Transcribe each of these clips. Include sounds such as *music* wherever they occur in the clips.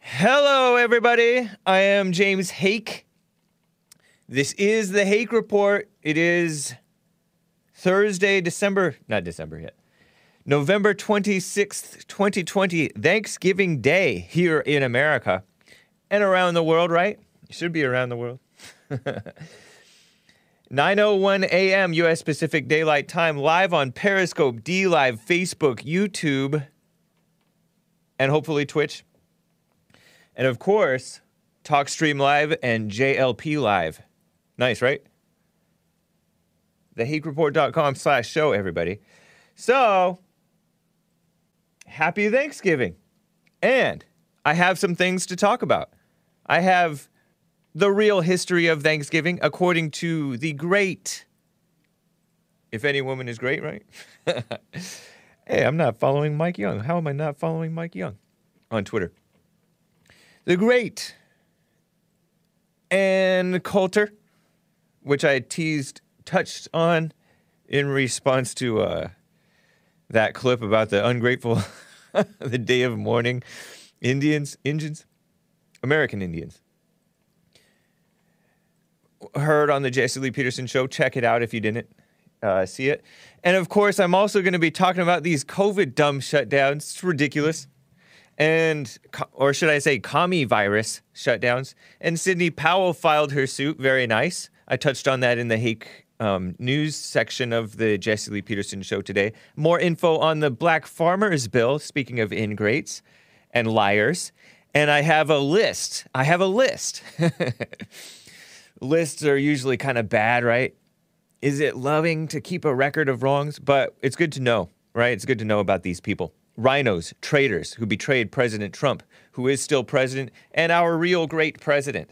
Hello, everybody. I am James Hake. This is the Hake Report. It is Thursday, December, not December yet, November 26th, 2020, Thanksgiving Day here in America and around the world, right? It should be around the world. *laughs* 9:01 a.m. U.S. Pacific Daylight Time, live on Periscope, DLive, Facebook, YouTube, and hopefully Twitch, and of course, TalkStream Live and JLP Live. Nice, right? TheHakeReport.com slash show, everybody. So, happy Thanksgiving. And I have some things to talk about. I have the real history of Thanksgiving according to the great. If any woman is great, right? *laughs* hey, I'm not following Mike Young. How am I not following Mike Young on Twitter? The great Ann Coulter, which I teased, touched on in response to uh, that clip about the ungrateful, *laughs* the day of mourning Indians, Indians, American Indians heard on the Jesse Lee Peterson show. Check it out if you didn't uh, see it. And of course, I'm also going to be talking about these COVID dumb shutdowns. It's ridiculous. And, or should I say, commie virus shutdowns. And Sidney Powell filed her suit. Very nice. I touched on that in the Hake um, news section of the Jesse Lee Peterson show today. More info on the Black Farmers Bill, speaking of ingrates and liars. And I have a list. I have a list. *laughs* lists are usually kind of bad, right? Is it loving to keep a record of wrongs? But it's good to know, right? It's good to know about these people RINOs, traitors who betrayed President Trump, who is still president, and our real great president.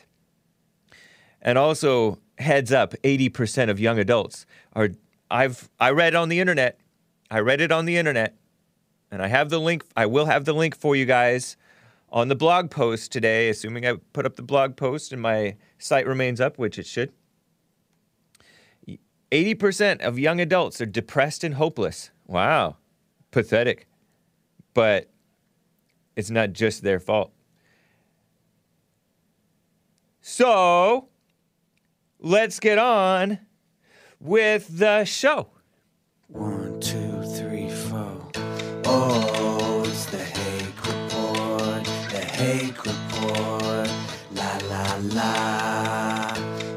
And also, heads up, 80% of young adults are I've I read on the internet. I read it on the internet. And I have the link I will have the link for you guys on the blog post today, assuming I put up the blog post and my site remains up, which it should. 80% of young adults are depressed and hopeless. Wow. Pathetic. But it's not just their fault. So, let's get on with the show. One, two, three, four. Oh, it's the Hake Report, the Hake Report, la la.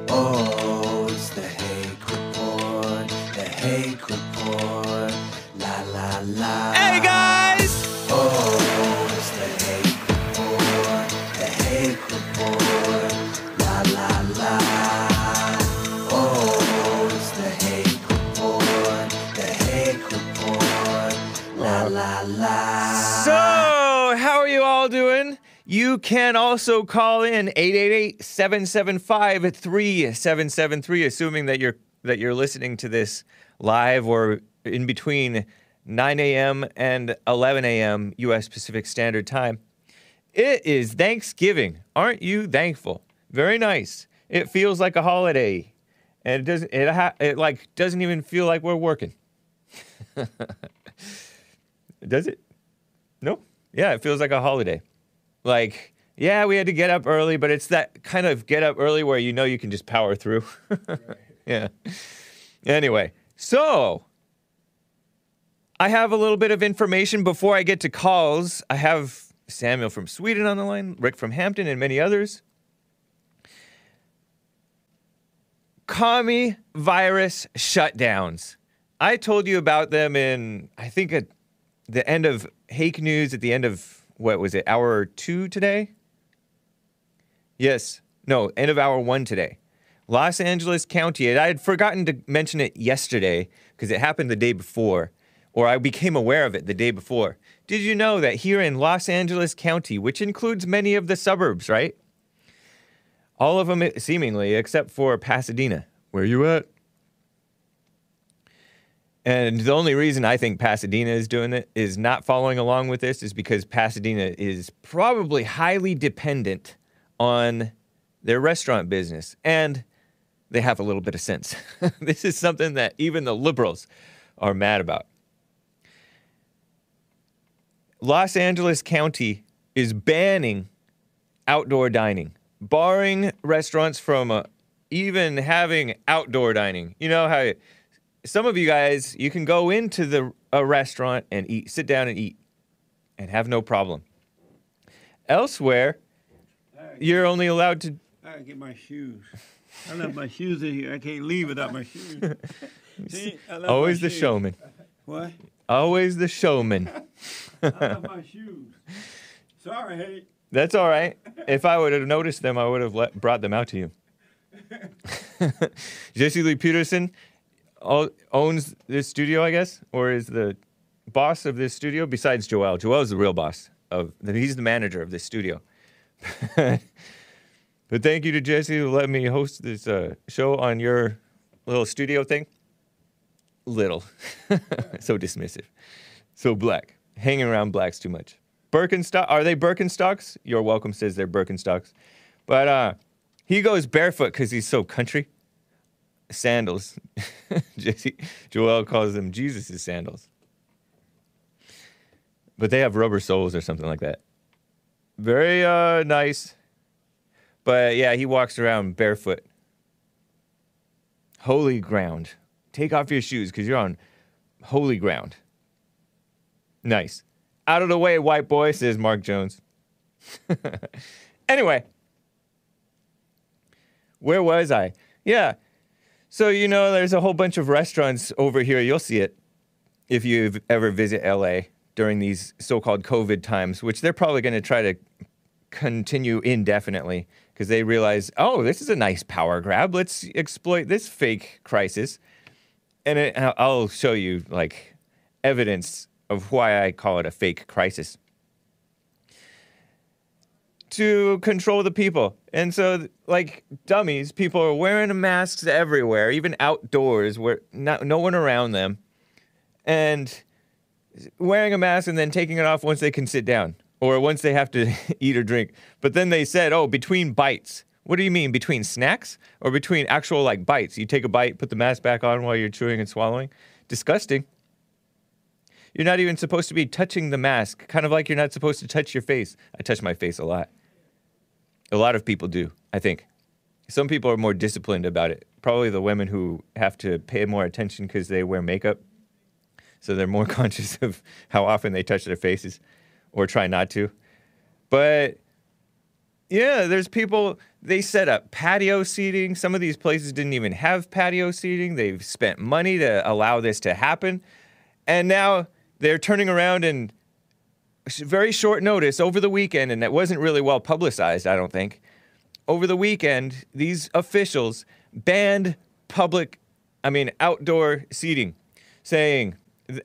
Oh, it's the Hake Report, the Hake Report, la la la. Hey guys! Oh, it's the Hake Report, the Hake Report, la la la. Oh, it's the Hake Report, the Hake Report, la la la. You can also call in 888-775-3773 assuming that you're that you're listening to this live or in between 9 a.m. and 11 a.m. US Pacific Standard Time. It is Thanksgiving. Aren't you thankful? Very nice. It feels like a holiday. And it doesn't it, ha- it like doesn't even feel like we're working. *laughs* Does it? No. Yeah, it feels like a holiday. Like, yeah, we had to get up early, but it's that kind of get up early where you know you can just power through. *laughs* yeah. Anyway, so I have a little bit of information before I get to calls. I have Samuel from Sweden on the line, Rick from Hampton, and many others. Commie virus shutdowns. I told you about them in, I think, at the end of Hake News, at the end of, what was it, hour two today? Yes. No, end of hour one today. Los Angeles County, I had forgotten to mention it yesterday because it happened the day before, or I became aware of it the day before. Did you know that here in Los Angeles County, which includes many of the suburbs, right? All of them seemingly, except for Pasadena. Where you at? And the only reason I think Pasadena is doing it is not following along with this is because Pasadena is probably highly dependent on their restaurant business. And they have a little bit of sense. *laughs* this is something that even the liberals are mad about. Los Angeles County is banning outdoor dining, barring restaurants from uh, even having outdoor dining. You know how some of you guys, you can go into the a restaurant and eat, sit down and eat, and have no problem. Elsewhere, you're only allowed to. I gotta get my shoes. I left my shoes in here. I can't leave without my shoes. *laughs* See, left my Always the shoes. showman. What? Always the showman. *laughs* I left my shoes. Sorry, hey. That's all right. If I would have noticed them, I would have let, brought them out to you. *laughs* Jesse Lee Peterson owns this studio, I guess, or is the boss of this studio besides Joel. Joel's the real boss of. He's the manager of this studio. *laughs* but thank you to Jesse to let me host this uh, show on your little studio thing. Little, *laughs* so dismissive, so black, hanging around blacks too much. Birkenstock, are they Birkenstocks? You're welcome says they're Birkenstocks, but uh, he goes barefoot because he's so country. Sandals, *laughs* Joel calls them Jesus' sandals, but they have rubber soles or something like that. Very uh, nice, but yeah, he walks around barefoot. Holy ground. Take off your shoes because you're on holy ground. Nice. Out of the way, white boy, says Mark Jones. *laughs* anyway, where was I? Yeah. So, you know, there's a whole bunch of restaurants over here. You'll see it if you ever visit LA during these so called COVID times, which they're probably going to try to continue indefinitely because they realize, oh, this is a nice power grab. Let's exploit this fake crisis. And it, I'll show you like evidence of why I call it a fake crisis. To control the people. And so, like dummies, people are wearing masks everywhere, even outdoors, where not, no one around them. And wearing a mask and then taking it off once they can sit down or once they have to *laughs* eat or drink. But then they said, oh, between bites. What do you mean? Between snacks or between actual like bites? You take a bite, put the mask back on while you're chewing and swallowing? Disgusting. You're not even supposed to be touching the mask, kind of like you're not supposed to touch your face. I touch my face a lot. A lot of people do, I think. Some people are more disciplined about it. Probably the women who have to pay more attention because they wear makeup. So they're more *laughs* conscious of how often they touch their faces or try not to. But yeah, there's people, they set up patio seating. Some of these places didn't even have patio seating. They've spent money to allow this to happen. And now they're turning around and very short notice over the weekend, and it wasn't really well publicized, I don't think. Over the weekend, these officials banned public, I mean, outdoor seating, saying,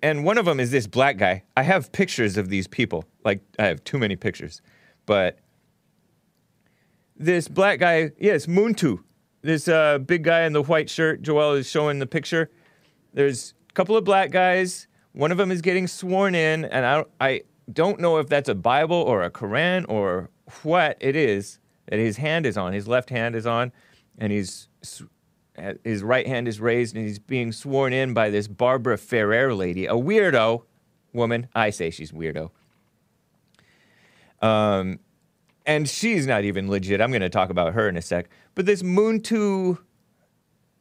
and one of them is this black guy. I have pictures of these people. Like, I have too many pictures. But this black guy, yes, Muntu, this uh, big guy in the white shirt, Joel is showing the picture. There's a couple of black guys. One of them is getting sworn in, and I, I don't know if that's a Bible or a Quran or what it is that his hand is on. His left hand is on, and he's his right hand is raised, and he's being sworn in by this Barbara Ferrer lady, a weirdo woman. I say she's weirdo. Um, and she's not even legit. I'm going to talk about her in a sec. But this Muntu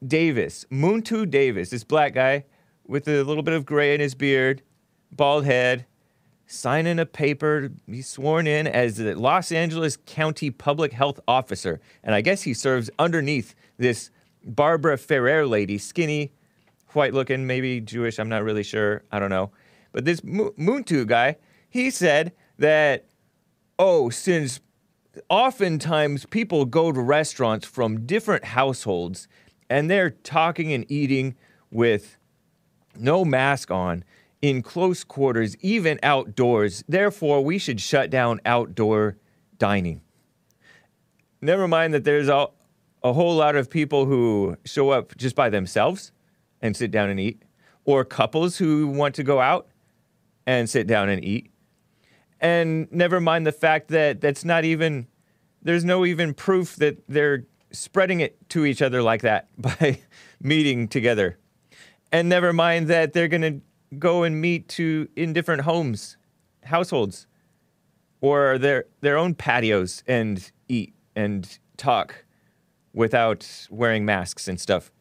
Davis, Muntu Davis, this black guy with a little bit of gray in his beard, bald head, signing a paper. He's sworn in as the Los Angeles County Public Health Officer. And I guess he serves underneath this Barbara Ferrer lady, skinny, white looking, maybe Jewish. I'm not really sure. I don't know. But this Mu- Muntu guy, he said that, oh, since oftentimes people go to restaurants from different households and they're talking and eating with no mask on in close quarters, even outdoors. Therefore, we should shut down outdoor dining. Never mind that there's a, a whole lot of people who show up just by themselves and sit down and eat, or couples who want to go out and sit down and eat. And never mind the fact that that's not even, there's no even proof that they're spreading it to each other like that *laughs* by meeting together. And never mind that they're going to go and meet to in different homes, households, or their their own patios and eat and talk without wearing masks and stuff.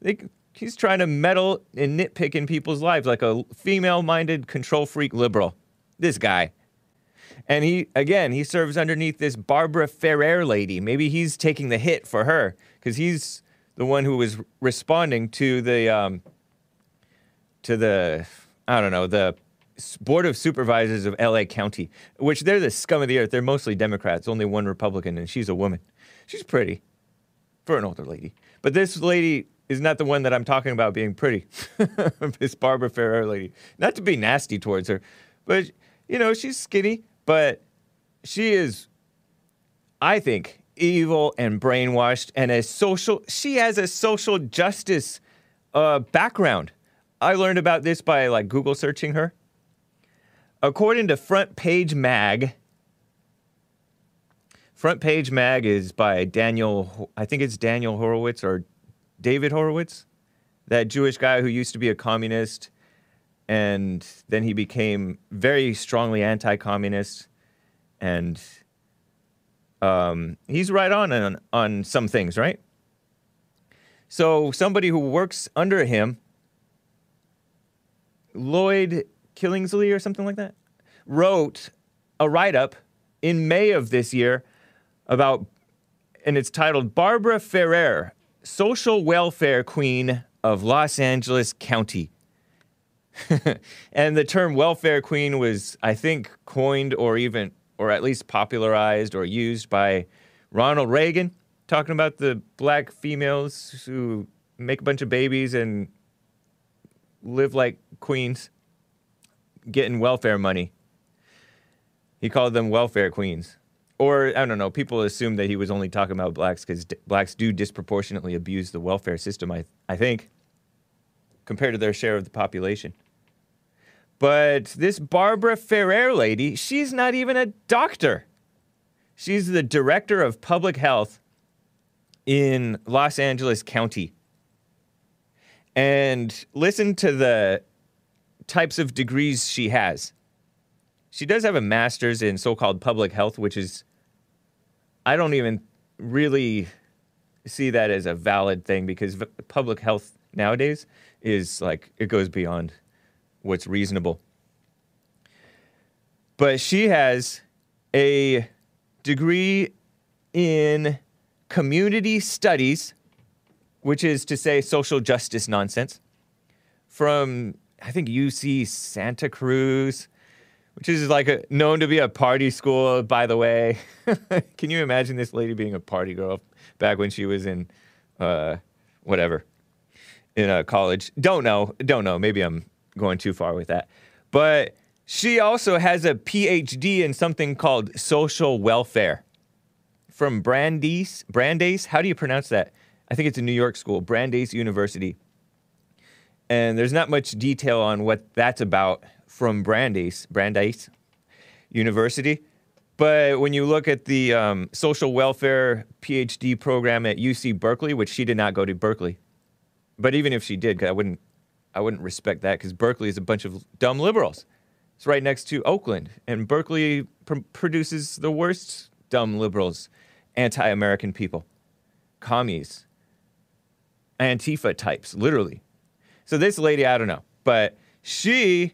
They, he's trying to meddle and nitpick in people's lives like a female-minded control freak liberal. This guy. And he, again, he serves underneath this Barbara Ferrer lady. Maybe he's taking the hit for her because he's the one who was responding to the, um, to the, I don't know, the Board of Supervisors of LA County, which they're the scum of the earth. They're mostly Democrats, only one Republican, and she's a woman. She's pretty for an older lady. But this lady is not the one that I'm talking about being pretty. *laughs* this Barbara Ferrer lady. Not to be nasty towards her, but you know, she's skinny, but she is, I think, evil and brainwashed and a social, she has a social justice uh, background. I learned about this by like Google searching her. According to Front Page Mag, Front Page Mag is by Daniel, I think it's Daniel Horowitz or David Horowitz, that Jewish guy who used to be a communist and then he became very strongly anti-communist and um, he's right on, on on some things, right? So somebody who works under him, Lloyd Billingsley or something like that, wrote a write-up in May of this year about, and it's titled Barbara Ferrer, Social Welfare Queen of Los Angeles County. *laughs* and the term welfare queen was, I think, coined or even, or at least popularized or used by Ronald Reagan, talking about the black females who make a bunch of babies and live like queens, getting welfare money. He called them welfare queens. Or, I don't know, people assume that he was only talking about blacks because d- blacks do disproportionately abuse the welfare system, I, I think, compared to their share of the population. But this Barbara Ferrer lady, she's not even a doctor. She's the director of public health in Los Angeles County. And listen to the types of degrees she has. She does have a master's in so called public health, which is, I don't even really see that as a valid thing because v- public health nowadays is like, it goes beyond what's reasonable. But she has a degree in community studies, which is to say social justice nonsense, from I think UC Santa Cruz, which is like a, known to be a party school, by the way. *laughs* Can you imagine this lady being a party girl back when she was in uh, whatever in a college? Don't know, don't know. Maybe I'm going too far with that, but she also has a PhD in something called social welfare from Brandeis. Brandeis, how do you pronounce that? I think it's a New York school, Brandeis University. And there's not much detail on what that's about from Brandeis, Brandeis University. But when you look at the um, social welfare PhD program at UC Berkeley, which she did not go to Berkeley, but even if she did, I wouldn't, I wouldn't respect that because Berkeley is a bunch of dumb liberals. It's right next to Oakland, and Berkeley pr- produces the worst dumb liberals, anti-American people, commies, Antifa types, literally. So this lady, I don't know, but she,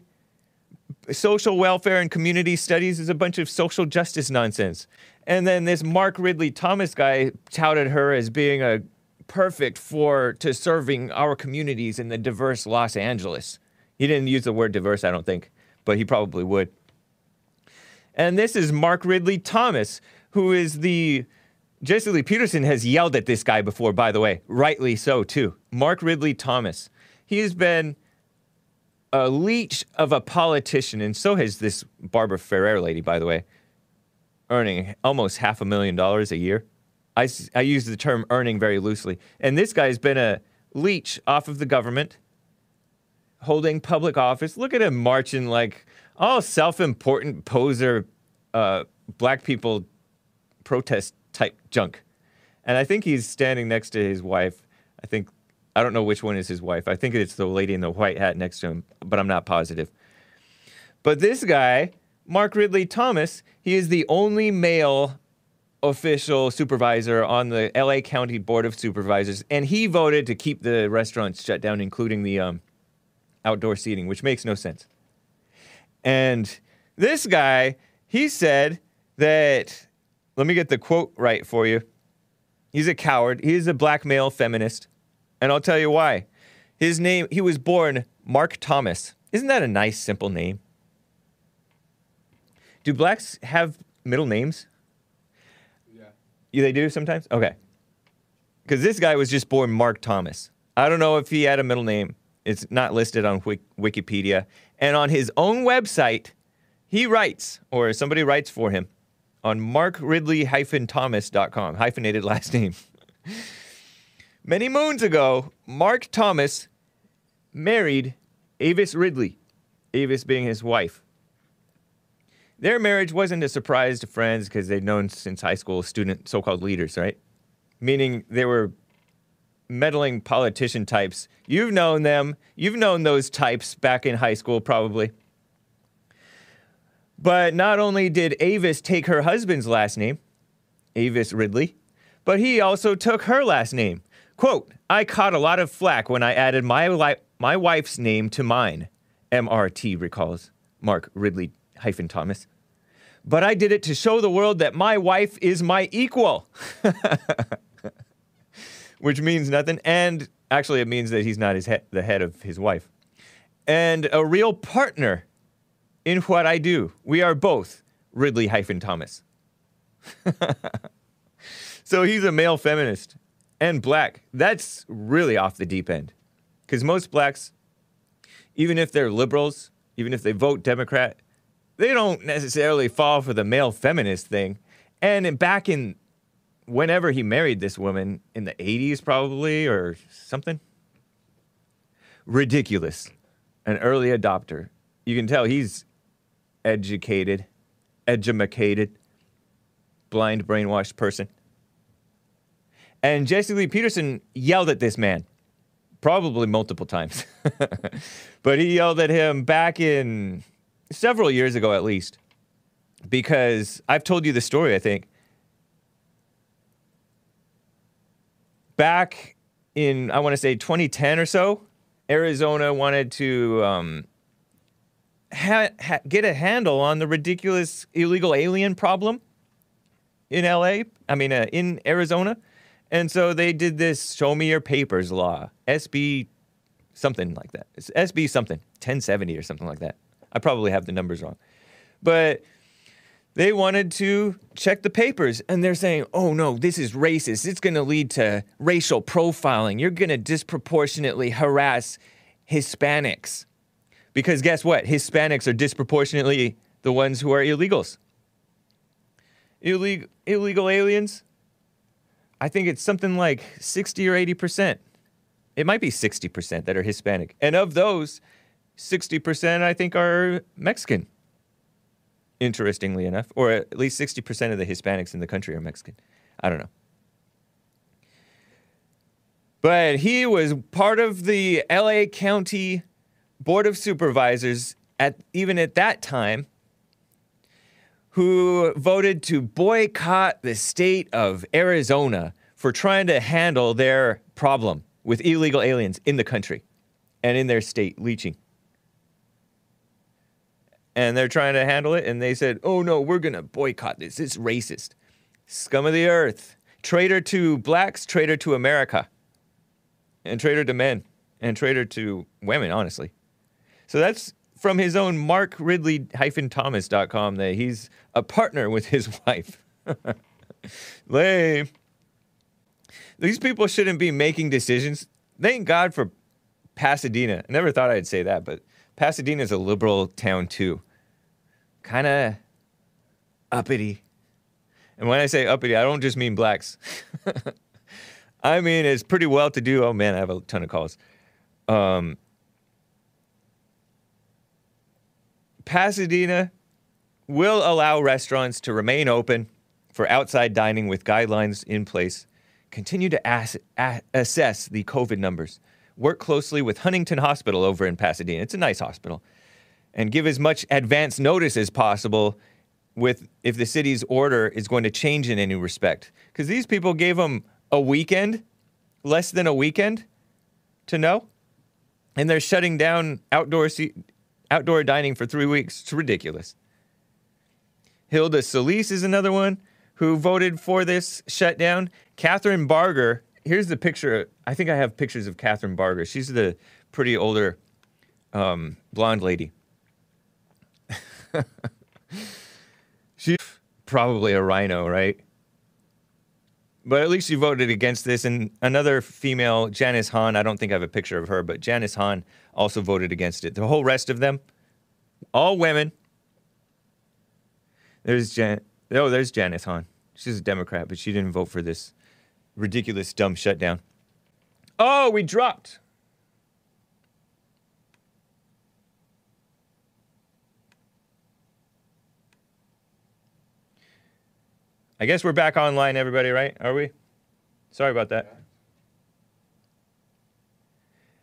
social welfare and community studies is a bunch of social justice nonsense. And then this Mark Ridley Thomas guy touted her as being a perfect for to serving our communities in the diverse Los Angeles. He didn't use the word diverse, I don't think, but he probably would. And this is Mark Ridley Thomas, who is the Jesse Lee Peterson has yelled at this guy before, by the way, rightly so too. Mark Ridley Thomas. He has been a leech of a politician, and so has this Barbara Ferrer lady, by the way, earning almost half a million dollars a year. I, I use the term earning very loosely. And this guy's been a leech off of the government, holding public office. Look at him marching like all self important poser, uh, black people protest type junk. And I think he's standing next to his wife. I think, I don't know which one is his wife. I think it's the lady in the white hat next to him, but I'm not positive. But this guy, Mark Ridley Thomas, he is the only male official supervisor on the LA County Board of Supervisors, and he voted to keep the restaurants shut down, including the um, outdoor seating, which makes no sense. And this guy, he said that, let me get the quote right for you. He's a coward. He's a black male feminist. And I'll tell you why. His name, he was born Mark Thomas. Isn't that a nice, simple name? Do blacks have middle names? Yeah, they do sometimes? Okay. Because this guy was just born Mark Thomas. I don't know if he had a middle name. It's not listed on Wik- Wikipedia. And on his own website, he writes, or somebody writes for him, on markridley-thomas.com, hyphenated last name. *laughs* Many moons ago, Mark Thomas married Avis Ridley, Avis being his wife. Their marriage wasn't a surprise to friends because they'd known since high school student so called leaders, right? Meaning they were meddling politician types. You've known them. You've known those types back in high school, probably. But not only did Avis take her husband's last name, Avis Ridley, but he also took her last name. Quote, I caught a lot of flack when I added my, li- my wife's name to mine, MRT recalls Mark Ridley hyphen Thomas. But I did it to show the world that my wife is my equal. *laughs* Which means nothing. And actually, it means that he's not he- the head of his wife. And a real partner in what I do. We are both Ridley hyphen Thomas. *laughs* so he's a male feminist and black. That's really off the deep end. Because most blacks, even if they're liberals, even if they vote Democrat, they don't necessarily fall for the male feminist thing. And back in whenever he married this woman, in the 80s probably or something, ridiculous. An early adopter. You can tell he's educated, edumacated, blind, brainwashed person. And Jesse Lee Peterson yelled at this man, probably multiple times. *laughs* but he yelled at him back in several years ago, at least, because I've told you the story, I think. Back in, I want to say 2010 or so, Arizona wanted to um, ha- ha- get a handle on the ridiculous illegal alien problem in LA, I mean, uh, in Arizona. And so they did this show me your papers law, SB something like that. It's SB something, 1070 or something like that. I probably have the numbers wrong. But they wanted to check the papers and they're saying, oh no, this is racist. It's going to lead to racial profiling. You're going to disproportionately harass Hispanics. Because guess what? Hispanics are disproportionately the ones who are illegals. Illegal, illegal aliens, I think it's something like 60 or 80%. It might be 60% that are Hispanic. And of those, 60% I think are Mexican. Interestingly enough, or at least 60% of the Hispanics in the country are Mexican. I don't know. But he was part of the LA County Board of Supervisors at even at that time who voted to boycott the state of Arizona for trying to handle their problem with illegal aliens in the country and in their state leeching. And they're trying to handle it, and they said, oh no, we're gonna boycott this. It's racist. Scum of the earth. Traitor to blacks, traitor to America. And traitor to men. And traitor to women, honestly. So that's from his own Mark Ridley Thomas.com that he's a partner with his *laughs* wife. *laughs* Lame. These people shouldn't be making decisions. Thank God for Pasadena. I never thought I'd say that, but Pasadena is a liberal town too. Kind of uppity. And when I say uppity, I don't just mean blacks. *laughs* I mean, it's pretty well to do. Oh man, I have a ton of calls. Um, Pasadena will allow restaurants to remain open for outside dining with guidelines in place continue to ass, a- assess the COVID numbers. Work closely with Huntington Hospital over in Pasadena. It's a nice hospital. And give as much advance notice as possible with if the city's order is going to change in any respect. Because these people gave them a weekend, less than a weekend, to know, and they're shutting down outdoor se- outdoor dining for three weeks. It's ridiculous. Hilda Solis is another one who voted for this shutdown. Kathryn Barger. Here's the picture. I think I have pictures of Kathryn Barger. She's the pretty older um, blonde lady. *laughs* She's probably a RINO, right? But at least you voted against this. And another female, Janice Hahn, I don't think I have a picture of her, but Janice Hahn also voted against it. The whole rest of them, all women. There's Jan. Oh, there's Janice Hahn. She's a Democrat, but she didn't vote for this ridiculous, dumb shutdown. Oh, we dropped. I guess we're back online, everybody, right? Are we? Sorry about that.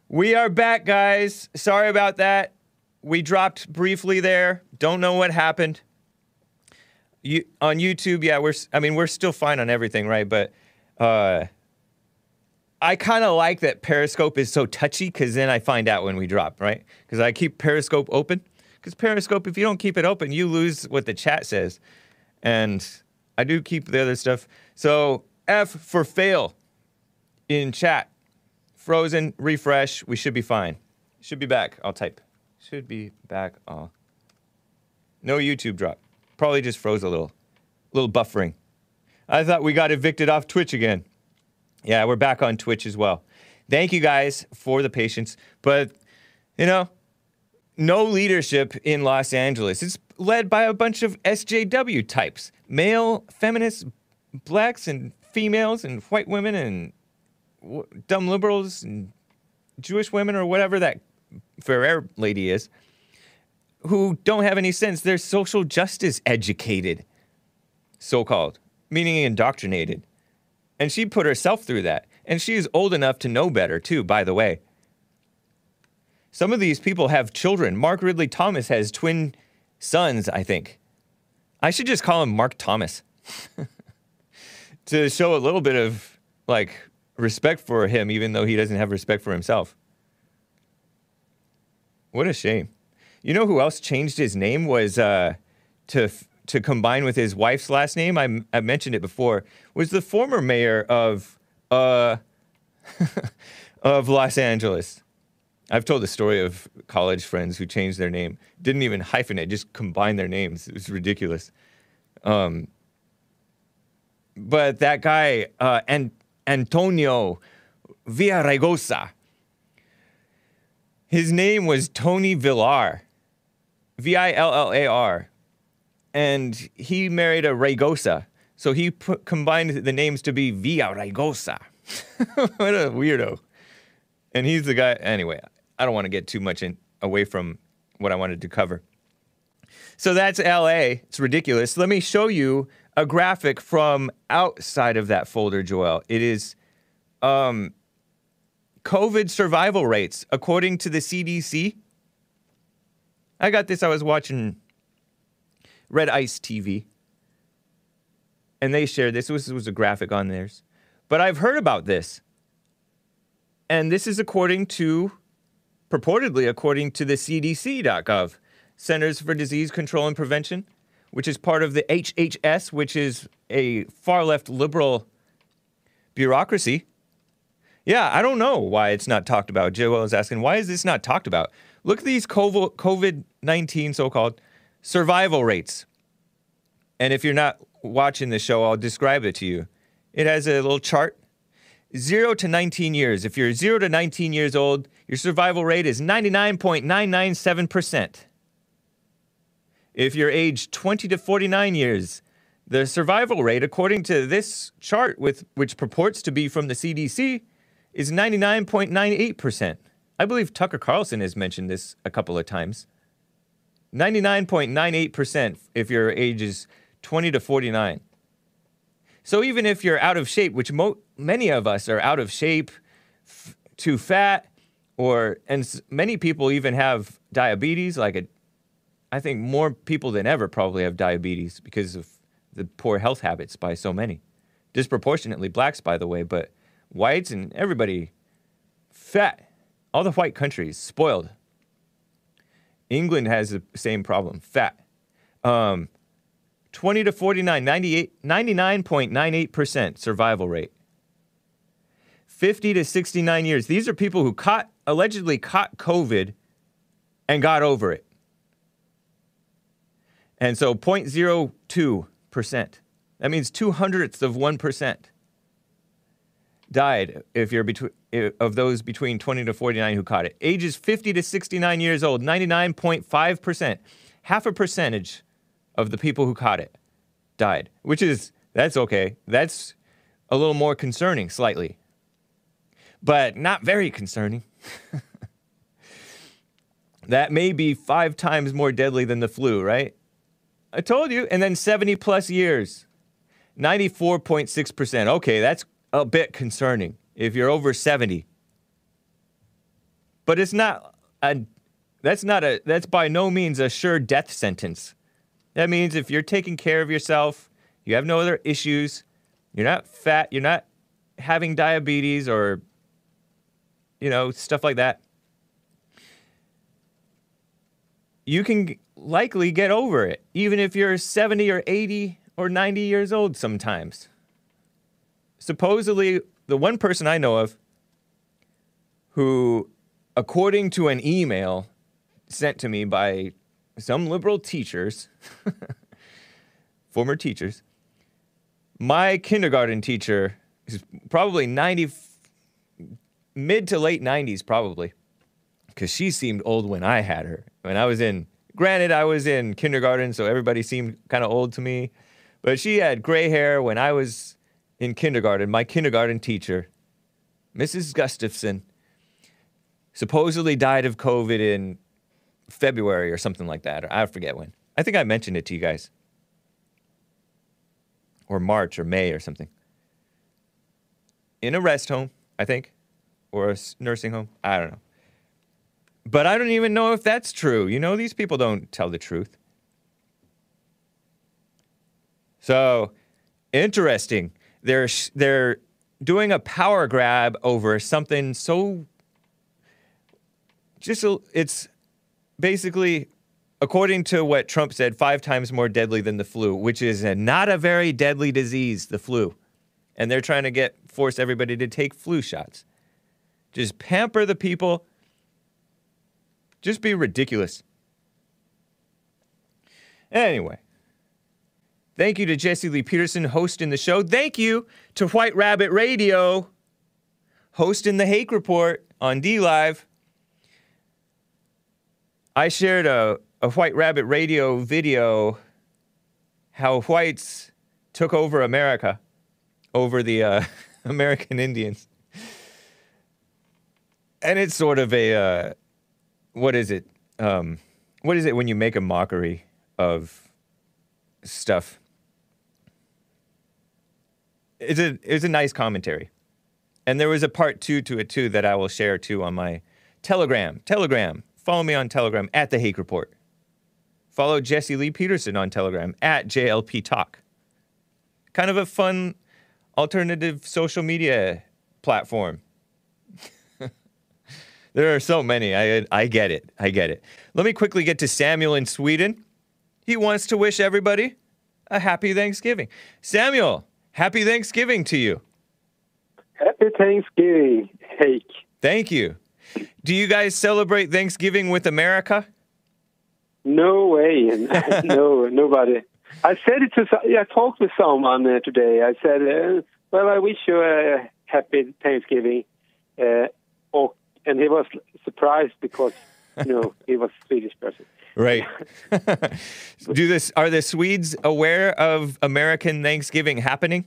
We are back, guys. Sorry about that. We dropped briefly there. Don't know what happened. You on YouTube, yeah, we're. I mean, we're still fine on everything, right? But uh, I kind of like that Periscope is so touchy because then I find out when we drop, right? Because I keep Periscope open. Because Periscope, if you don't keep it open, you lose what the chat says, and I do keep the other stuff. So F for fail in chat. Frozen, refresh. We should be fine. Should be back. I'll type. Should be back. Oh. No YouTube drop. Probably just froze a little. little buffering. I thought we got evicted off Twitch again. Yeah, we're back on Twitch as well. Thank you guys for the patience. But, you know, no leadership in Los Angeles. It's led by a bunch of SJW types male, feminists, blacks, and females, and white women, and w- dumb liberals, and Jewish women, or whatever that Ferrer lady is, who don't have any sense. They're social justice educated, so called, meaning indoctrinated. And she put herself through that. And she is old enough to know better, too, by the way. Some of these people have children. Mark Ridley Thomas has twin sons, I think. I should just call him Mark Thomas *laughs* to show a little bit of like respect for him, even though he doesn't have respect for himself. What a shame. You know who else changed his name was uh, to to combine with his wife's last name. I, I mentioned it before. Was the former mayor of uh, *laughs* of Los Angeles. I've told the story of college friends who changed their name, didn't even hyphenate, just combined their names. It was ridiculous. Um, but that guy, uh, An- Antonio Villaraigosa, his name was Tony Villar, V I L L A R, and he married a Raigosa. So he combined the names to be Villaraigosa. *laughs* what a weirdo. And he's the guy. Anyway, I don't want to get too much in, away from what I wanted to cover. So that's LA. It's ridiculous. Let me show you a graphic from outside of that folder, Joel. It is um, COVID survival rates according to the CDC. I got this. I was watching Red Ice TV, and they shared this. This was a graphic on theirs. But I've heard about this. And this is according to, purportedly according to the CDC.gov, Centers for Disease Control and Prevention, which is part of the HHS, which is a far left liberal bureaucracy. Yeah, I don't know why it's not talked about. Joel is asking, why is this not talked about? Look at these COVID 19 so called survival rates. And if you're not watching the show, I'll describe it to you. It has a little chart. Zero to 19 years. If you're zero to 19 years old, your survival rate is 99.997%. If you're aged 20 to 49 years, the survival rate, according to this chart, with, which purports to be from the CDC, is 99.98%. I believe Tucker Carlson has mentioned this a couple of times. 99.98% if your age is 20 to 49. So even if you're out of shape, which mo- many of us are out of shape, f- too fat, or and s- many people even have diabetes. Like a, I think more people than ever probably have diabetes because of the poor health habits by so many, disproportionately blacks, by the way, but whites and everybody fat. All the white countries spoiled. England has the same problem, fat. Um, 20 to 49, 98, 99.98% survival rate. 50 to 69 years. These are people who caught, allegedly caught COVID and got over it. And so 0.02%. That means two hundredths of 1% died if you're between of those between 20 to 49 who caught it. Ages 50 to 69 years old, 99.5%. Half a percentage of the people who caught it died, which is that's okay. That's a little more concerning slightly. But not very concerning. *laughs* that may be 5 times more deadly than the flu, right? I told you. And then 70 plus years. 94.6%. Okay, that's a bit concerning if you're over 70. But it's not a that's not a that's by no means a sure death sentence. That means if you're taking care of yourself, you have no other issues, you're not fat, you're not having diabetes or you know, stuff like that. You can likely get over it even if you're 70 or 80 or 90 years old sometimes supposedly the one person I know of who, according to an email sent to me by some liberal teachers, *laughs* former teachers, my kindergarten teacher is probably 90, mid to late 90s, probably, because she seemed old when I had her. When I was in, granted, I was in kindergarten, so everybody seemed kind of old to me, but she had gray hair when I was in kindergarten, my kindergarten teacher, Mrs. Gustafson, supposedly died of COVID in February or something like that. Or I forget when. I think I mentioned it to you guys. Or March or May or something. In a rest home, I think, or a nursing home. I don't know. But I don't even know if that's true. You know, these people don't tell the truth. So, interesting. They're sh- they're doing a power grab over something so just a, it's basically according to what Trump said 5 times more deadly than the flu, which is a, not a very deadly disease, the flu. And they're trying to get force everybody to take flu shots. Just pamper the people. Just be ridiculous. Anyway, Thank you to Jesse Lee Peterson hosting the show. Thank you to White Rabbit Radio hosting the Hake Report on DLive. I shared a, a White Rabbit Radio video how whites took over America, over the uh, *laughs* American Indians. And it's sort of a, uh, what is it? Um, what is it when you make a mockery of stuff? it's a it's a nice commentary. And there was a part two to it too that I will share too on my Telegram. Telegram. Follow me on Telegram at the Hake Report. Follow Jesse Lee Peterson on Telegram at JLP Talk. Kind of a fun alternative social media platform. *laughs* there are so many. I I get it. I get it. Let me quickly get to Samuel in Sweden. He wants to wish everybody a happy Thanksgiving. Samuel, Happy Thanksgiving to you. Happy Thanksgiving, Hake. Thank you. Do you guys celebrate Thanksgiving with America? No way, *laughs* no, nobody. I said it to. I talked with someone uh, today. I said, uh, "Well, I wish you a happy Thanksgiving," uh, och, and he was surprised because you know *laughs* he was a Swedish person. Right. *laughs* Do this are the Swedes aware of American Thanksgiving happening?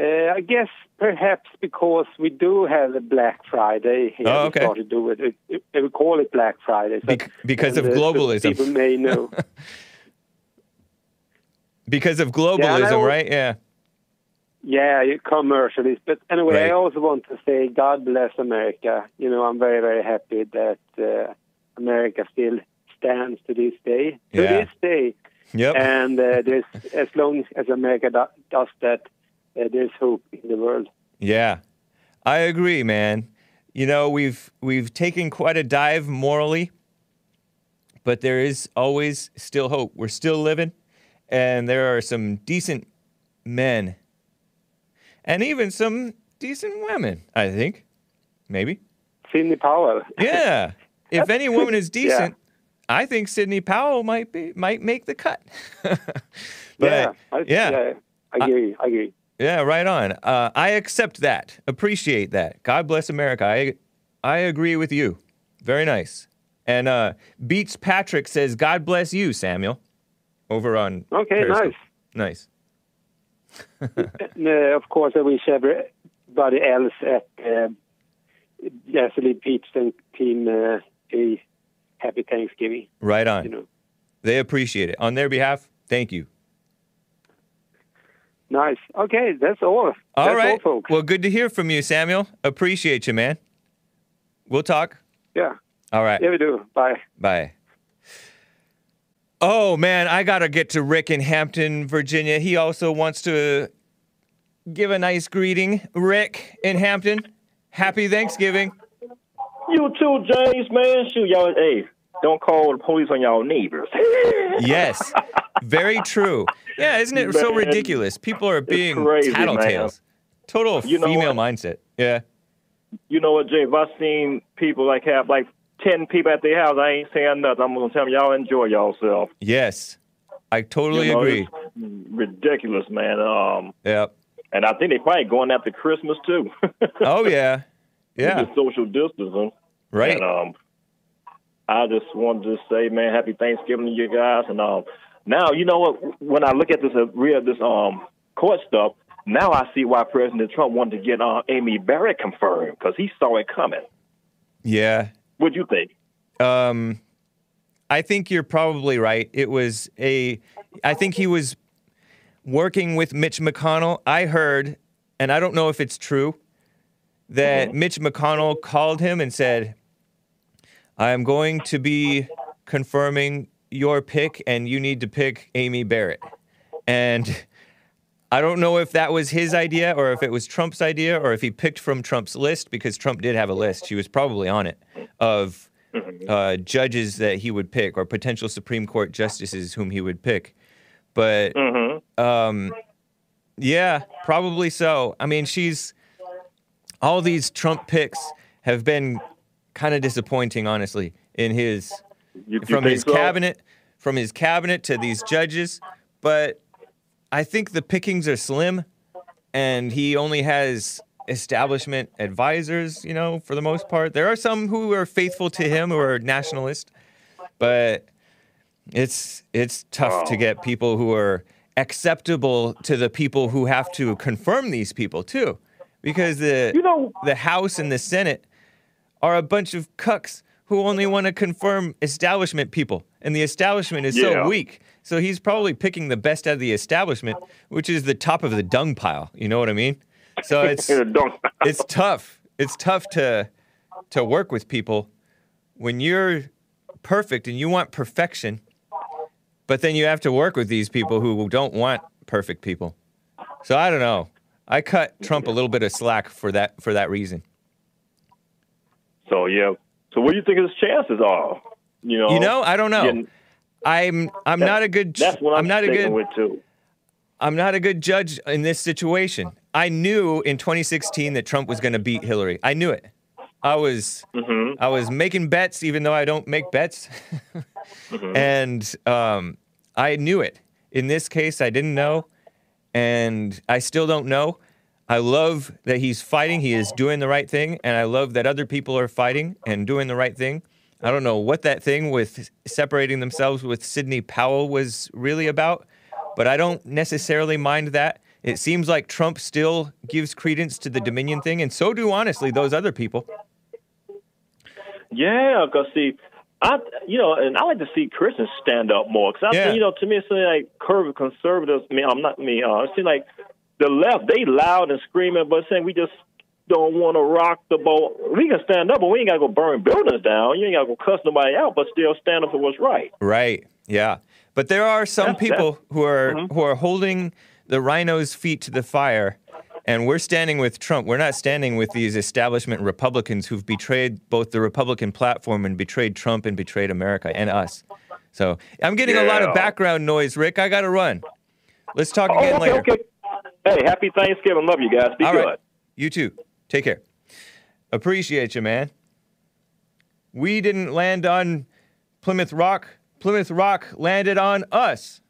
Uh, I guess perhaps because we do have a Black Friday here. Oh, okay. We started to do it. it- We call it Black Friday. so- Bec- because of uh, globalism. people may know. *laughs* Because of globalism, know. right? Yeah. yeah, commercialist. But anyway, Right. I also want to say God bless America. You know, I'm very, very happy that uh, America still stands to this day. To Yeah. this day. Yep. And uh, as long as America do, does that, uh, there's hope in the world. Yeah, I agree, man. You know, we've we've taken quite a dive morally, but there is always still hope. We're still living, and there are some decent men, and even some decent women. I think, maybe. Sidney Powell. *laughs* Yeah. if any woman is *laughs* decent, yeah. I think Sidney Powell might be might make the cut. *laughs* but yeah, I, yeah. I agree. I agree. Yeah, right on. Uh, I accept that. Appreciate that. God bless America. I I agree with you. Very nice. And uh, Beats Patrick says, "God bless you, Samuel." Over on Okay, Periscope. nice. nice. *laughs* And, uh, of course, I wish everybody else at uh, Peach and team uh, a happy Thanksgiving. Right on. You know, They appreciate it. On their behalf, thank you. Nice. Okay, that's all. All that's right. all, folks. Well, good to hear from you, Samuel. Appreciate you, man. We'll talk. yeah, All right. yeah, we do. Bye. Bye. Oh man, I gotta get to Rick in Hampton, Virginia. He also wants to give a nice greeting. Rick in Hampton, happy Thanksgiving. You too, James, man. Shoot, y'all. Hey, don't call the police on y'all neighbors. *laughs* Yes, very true. Yeah, isn't it so ridiculous? People are being crazy, man. tattletales. Total You female mindset. Yeah. you know what, James? I've seen people like have like ten people at their house. I ain't saying nothing. I'm gonna tell them y'all enjoy yourself. Yes, I totally You know, agree. ridiculous, man. Um, Yep. and I think they probably going after Christmas too. *laughs* Oh yeah. Yeah. Social distancing. Right. And um, I just wanted to say, man, happy Thanksgiving to you guys. And um, now you know what? When I look at this uh, real this um court stuff, now I see why President Trump wanted to get uh, Amy Barrett confirmed because he saw it coming. Yeah. What'd you think? Um, I think you're probably right. It was a, I think he was working with Mitch McConnell. I heard, and I don't know if it's true, that Mitch McConnell called him and said, I am going to be confirming your pick, and you need to pick Amy Barrett. And I don't know if that was his idea or if it was Trump's idea or if he picked from Trump's list because Trump did have a list. She was probably on it of uh, judges that he would pick or potential Supreme Court justices whom he would pick. But um, yeah, probably so. I mean, she's all these Trump picks have been kind of disappointing, honestly, in his You, from his so? cabinet, from his cabinet to these judges. But I think the pickings are slim, and he only has establishment advisors. You know, for the most part, there are some who are faithful to him who are nationalist, but it's it's tough to get people who are acceptable to the people who have to confirm these people too, because the You know- the House and the Senate are a bunch of cucks who only want to confirm establishment people, and the establishment is Yeah. so weak. So he's probably picking the best out of the establishment, which is the top of the dung pile. You know what I mean? So *laughs* it's it's tough. It's tough to to work with people when you're perfect and you want perfection, but then you have to work with these people who don't want perfect people. So I don't know. I cut Trump a little bit of slack for that for that reason. So yeah. So what do you think his chances are? You know. You know, I don't know. getting- I'm I'm not a good That's what I'm, I'm not a good with too. I'm not a good judge in this situation. I knew in 2016 that Trump was going to beat Hillary. I knew it. I was I was making bets, even though I don't make bets, *laughs* and um, I knew it. In this case, I didn't know, and I still don't know. I love that he's fighting. He is doing the right thing, and I love that other people are fighting and doing the right thing. I don't know what that thing with separating themselves with Sidney Powell was really about, but I don't necessarily mind that. It seems like Trump still gives credence to the Dominion thing, and so do honestly those other people. Yeah, because see, I you know, and I like to see Christians stand up more. Because I Yeah. think you know, to me, it's something like conservatives. I mean, I'm not me. Uh, it seems like the left, they loud and screaming, but saying we just don't want to rock the boat. We can stand up, but we ain't got to go burn buildings down. You ain't got to go cuss nobody out, but still stand up for what's right. Right. Yeah. But there are some That's- people who are Mhm. who are holding the RINOs' feet to the fire, and we're standing with Trump. We're not standing with these establishment Republicans who've betrayed both the Republican platform and betrayed Trump and betrayed America and us. So I'm getting a lot of background noise, Rick. I got to run. Let's talk Oh, again okay, later. okay. Hey, happy Thanksgiving. Love you guys. Be All good. right. You too. Take care. Appreciate you, man. We didn't land on Plymouth Rock. Plymouth Rock landed on us,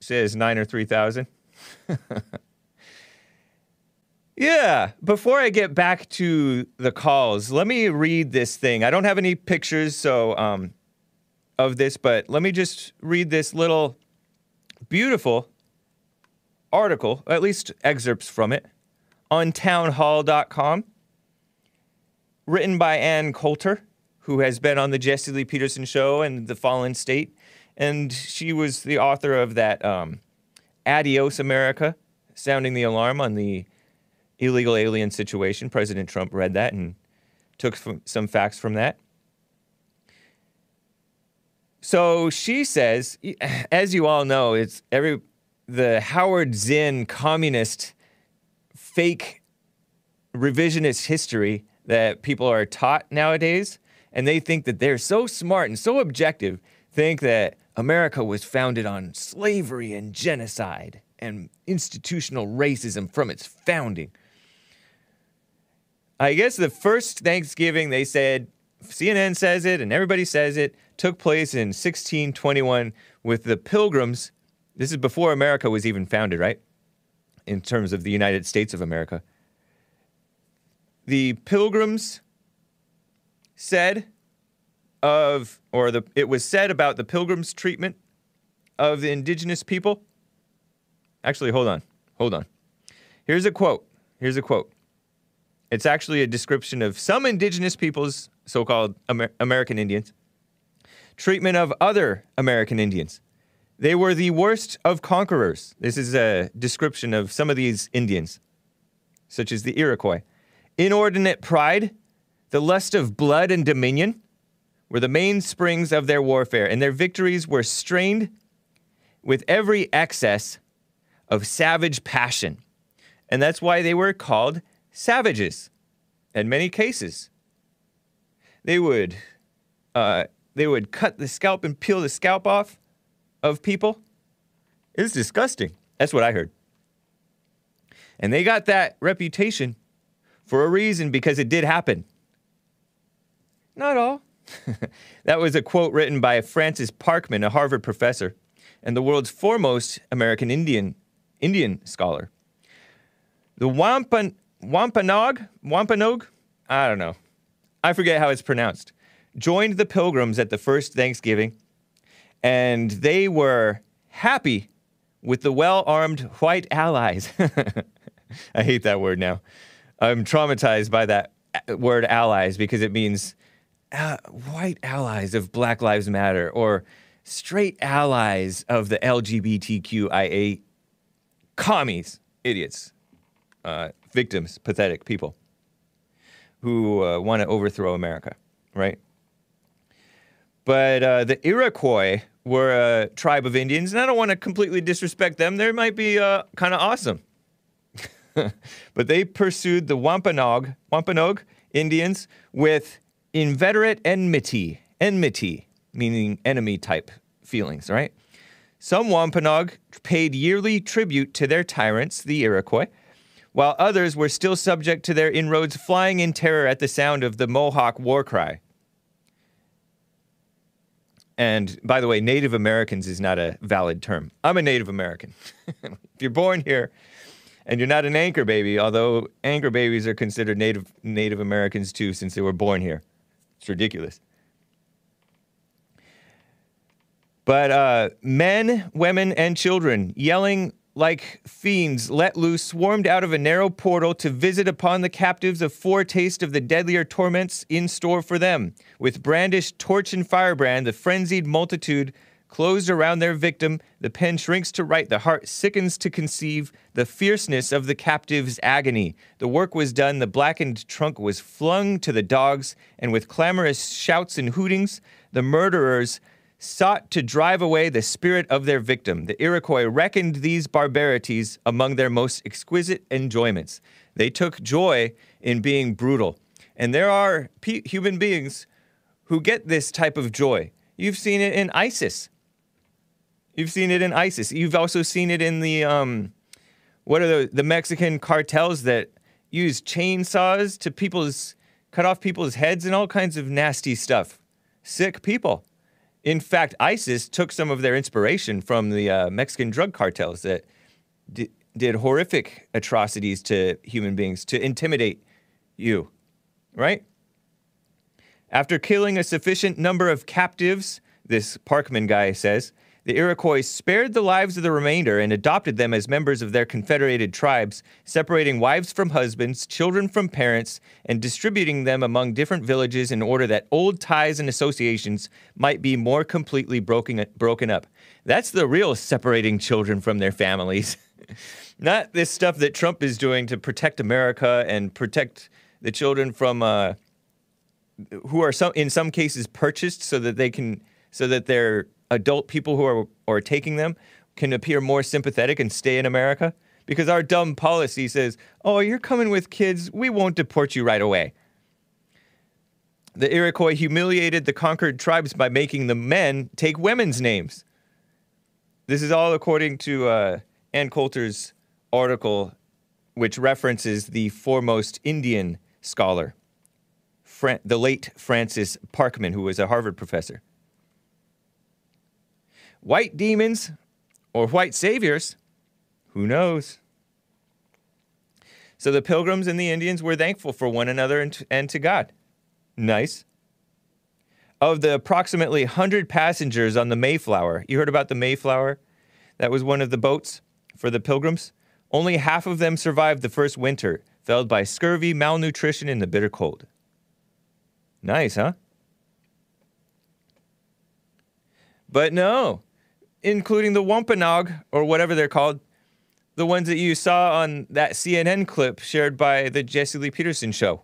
says Niner 3000. *laughs* yeah, before I get back to the calls, let me read this thing. I don't have any pictures so um, of this, but let me just read this little beautiful article, at least excerpts from it, on townhall.com, written by Ann Coulter, who has been on the Jesse Lee Peterson show and The Fallen State. And she was the author of that um, Adios America, sounding the alarm on the illegal alien situation. President Trump read that and took some facts from that. So she says, as you all know, it's every the Howard Zinn communist fake revisionist history that people are taught nowadays, and they think that they're so smart and so objective, think that America was founded on slavery and genocide and institutional racism from its founding. I guess the first Thanksgiving they said, CNN says it and everybody says it, took place in 1621 with the Pilgrims. This is before America was even founded, right? In terms of the United States of America. The Pilgrims said of, or the, it was said about the Pilgrims' treatment of the indigenous people. Actually, hold on, hold on. Here's a quote. Here's a quote. It's actually a description of some indigenous peoples, so called Amer- American Indians, treatment of other American Indians. They were the worst of conquerors. This is a description of some of these Indians, such as the Iroquois. Inordinate pride, the lust of blood and dominion were the mainsprings of their warfare, and their victories were strained with every excess of savage passion. And that's why they were called savages in many cases. They would, uh, they would cut the scalp and peel the scalp off of people. It's disgusting. That's what I heard. And they got that reputation for a reason because it did happen. Not all. *laughs* that was a quote written by Francis Parkman, a Harvard professor and the world's foremost American Indian Indian scholar. The Wampan, Wampanoag, Wampanoag, I don't know. I forget how it's pronounced. Joined the Pilgrims at the first Thanksgiving, and they were happy with the well-armed white allies. *laughs* I hate that word now. I'm traumatized by that word allies because it means uh, white allies of Black Lives Matter or straight allies of the LGBTQIA commies, idiots, uh, victims, pathetic people who uh, want to overthrow America, right? But uh, the Iroquois were a tribe of Indians, and I don't want to completely disrespect them. They might be uh, kind of awesome. *laughs* but they pursued the Wampanoag, Wampanoag Indians with inveterate enmity, enmity, meaning enemy type feelings, right? Some Wampanoag paid yearly tribute to their tyrants, the Iroquois, while others were still subject to their inroads, flying in terror at the sound of the Mohawk war cry. And by the way, Native Americans is not a valid term. I'm a Native American. *laughs* if you're born here and you're not an anchor baby, although anchor babies are considered Native Native Americans too, since they were born here, it's ridiculous. But uh, men, women, and children yelling like fiends let loose swarmed out of a narrow portal to visit upon the captives a foretaste of the deadlier torments in store for them. With brandished torch and firebrand, the frenzied multitude Closed around their victim, the pen shrinks to write, the heart sickens to conceive the fierceness of the captive's agony. The work was done, the blackened trunk was flung to the dogs, and with clamorous shouts and hootings, the murderers sought to drive away the spirit of their victim. The Iroquois reckoned these barbarities among their most exquisite enjoyments. They took joy in being brutal. And there are human beings who get this type of joy. You've seen it in ISIS. You've seen it in ISIS. You've also seen it in the um, what are the the Mexican cartels that use chainsaws to people's cut off people's heads and all kinds of nasty stuff. Sick people. In fact, ISIS took some of their inspiration from the uh, Mexican drug cartels that di- did horrific atrocities to human beings to intimidate you, right? After killing a sufficient number of captives, this Parkman guy says, the Iroquois spared the lives of the remainder and adopted them as members of their confederated tribes, separating wives from husbands, children from parents, and distributing them among different villages in order that old ties and associations might be more completely broken, broken up. That's the real separating children from their families. *laughs* Not this stuff that Trump is doing to protect America and protect the children from uh, who are some in some cases purchased so that they can so that their adult people who are are taking them can appear more sympathetic and stay in America because our dumb policy says, "Oh, you're coming with kids, we won't deport you right away." The Iroquois humiliated the conquered tribes by making the men take women's names. This is all according to uh, Ann Coulter's article, which references the foremost Indian scholar, Fran- the late Francis Parkman, who was a Harvard professor. White demons or white saviors, who knows? So the pilgrims and the Indians were thankful for one another and to, and to God. Nice. Of the approximately 100 passengers on the Mayflower, you heard about the Mayflower? That was one of the boats for the pilgrims. Only half of them survived the first winter, felled by scurvy, malnutrition, and the bitter cold. Nice, huh? But no, including the Wampanoag, or whatever they're called, the ones that you saw on that CNN clip shared by the Jesse Lee Peterson show.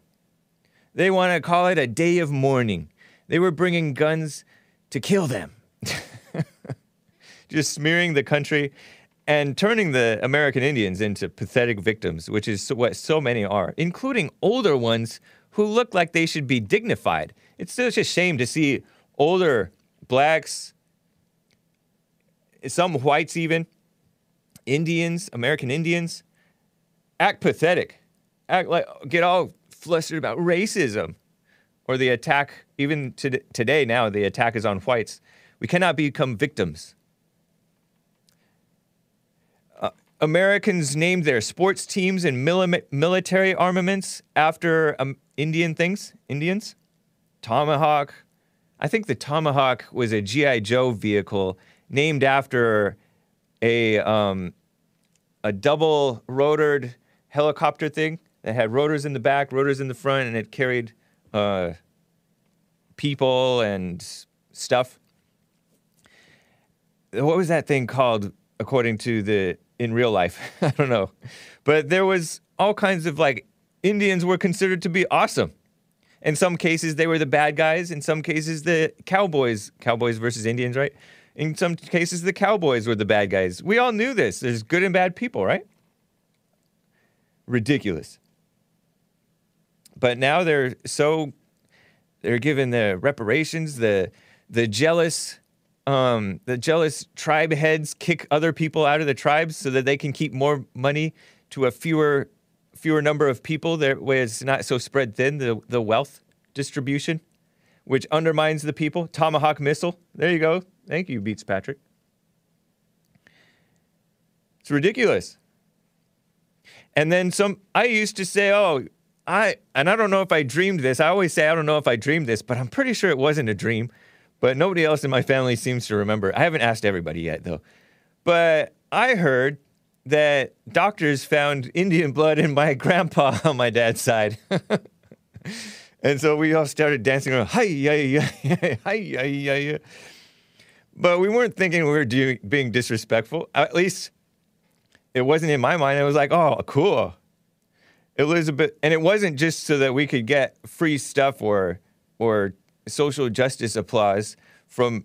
They want to call it a day of mourning. They were bringing guns to kill them. *laughs* Just smearing the country and turning the American Indians into pathetic victims, which is what so many are, including older ones who look like they should be dignified. It's such a shame to see older blacks, some whites even, Indians, American Indians, act pathetic, act like get all flustered about racism or the attack. Even to, today, now the attack is on whites. We cannot become victims. Uh, Americans named their sports teams and mili- military armaments after um, Indian things, Indians. Tomahawk. I think the Tomahawk was a G.I. Joe vehicle named after a um, a double rotored helicopter thing that had rotors in the back, rotors in the front, and it carried uh, people and stuff. What was that thing called according to the in real life? *laughs* I don't know. But there was all kinds of like Indians were considered to be awesome. In some cases, they were the bad guys. In some cases, the cowboys, cowboys versus Indians, right? In some cases, the cowboys were the bad guys. We all knew this. There's good and bad people, right? Ridiculous. But now they're so they're given the reparations, the the jealous um, the jealous tribe heads kick other people out of the tribes so that they can keep more money to a fewer fewer number of people That way, it's not so spread thin the, the wealth distribution which undermines the people tomahawk missile there you go thank you beats patrick. It's ridiculous. And then some i used to say oh i and i don't know if i dreamed this. I always say i don't know if i dreamed this but i'm pretty sure it wasn't a dream. But nobody else in my family seems to remember. I haven't asked everybody yet though. But i heard that doctors found Indian blood in my *laughs* grandpa on my dad's side. *laughs* and so we all started dancing around, hi, yay, yay, *laughs* hi, hi, hi, hi, hi. But we weren't thinking we were doing, being disrespectful. At least it wasn't in my mind. It was like, oh, cool. Elizabeth, and it wasn't just so that we could get free stuff or or social justice applause from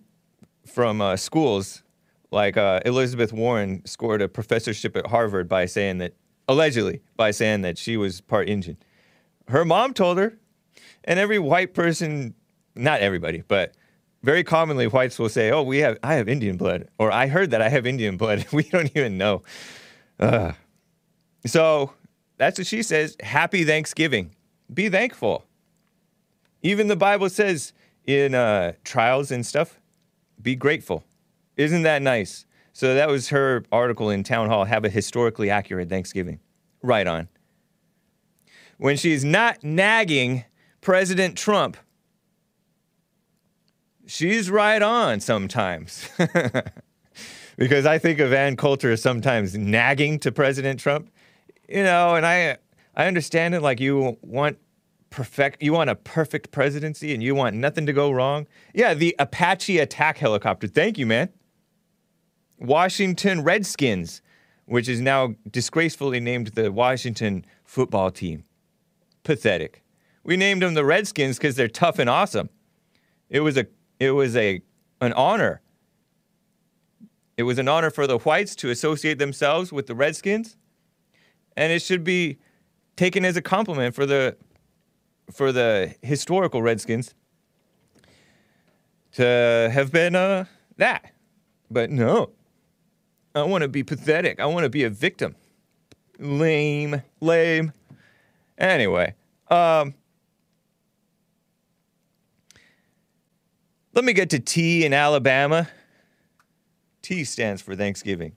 from uh, schools. Like uh, Elizabeth Warren scored a professorship at Harvard by saying that allegedly by saying that she was part Indian. Her mom told her, and every white person, not everybody, but very commonly whites will say, "Oh, we have I have Indian blood," or "I heard that I have Indian blood." *laughs* we don't even know. So that's what she says. Happy Thanksgiving. Be thankful. Even the Bible says in uh, trials and stuff, be grateful. Isn't that nice? So that was her article in Town Hall. Have a historically accurate Thanksgiving. Right on. When she's not nagging President Trump, she's right on sometimes. *laughs* because I think of Ann Coulter as sometimes nagging to President Trump, you know, and I I understand it like you want perfect you want a perfect presidency and you want nothing to go wrong. Yeah, the Apache attack helicopter. Thank you, man. Washington Redskins, which is now disgracefully named the Washington football team. Pathetic. We named them the Redskins because they're tough and awesome. It was a it was a an honor. It was an honor for the whites to associate themselves with the Redskins, and it should be taken as a compliment for the for the historical Redskins to have been uh, that. But no, I want to be pathetic. I want to be a victim. Lame, lame. Anyway, um, let me get to T in Alabama. T stands for Thanksgiving.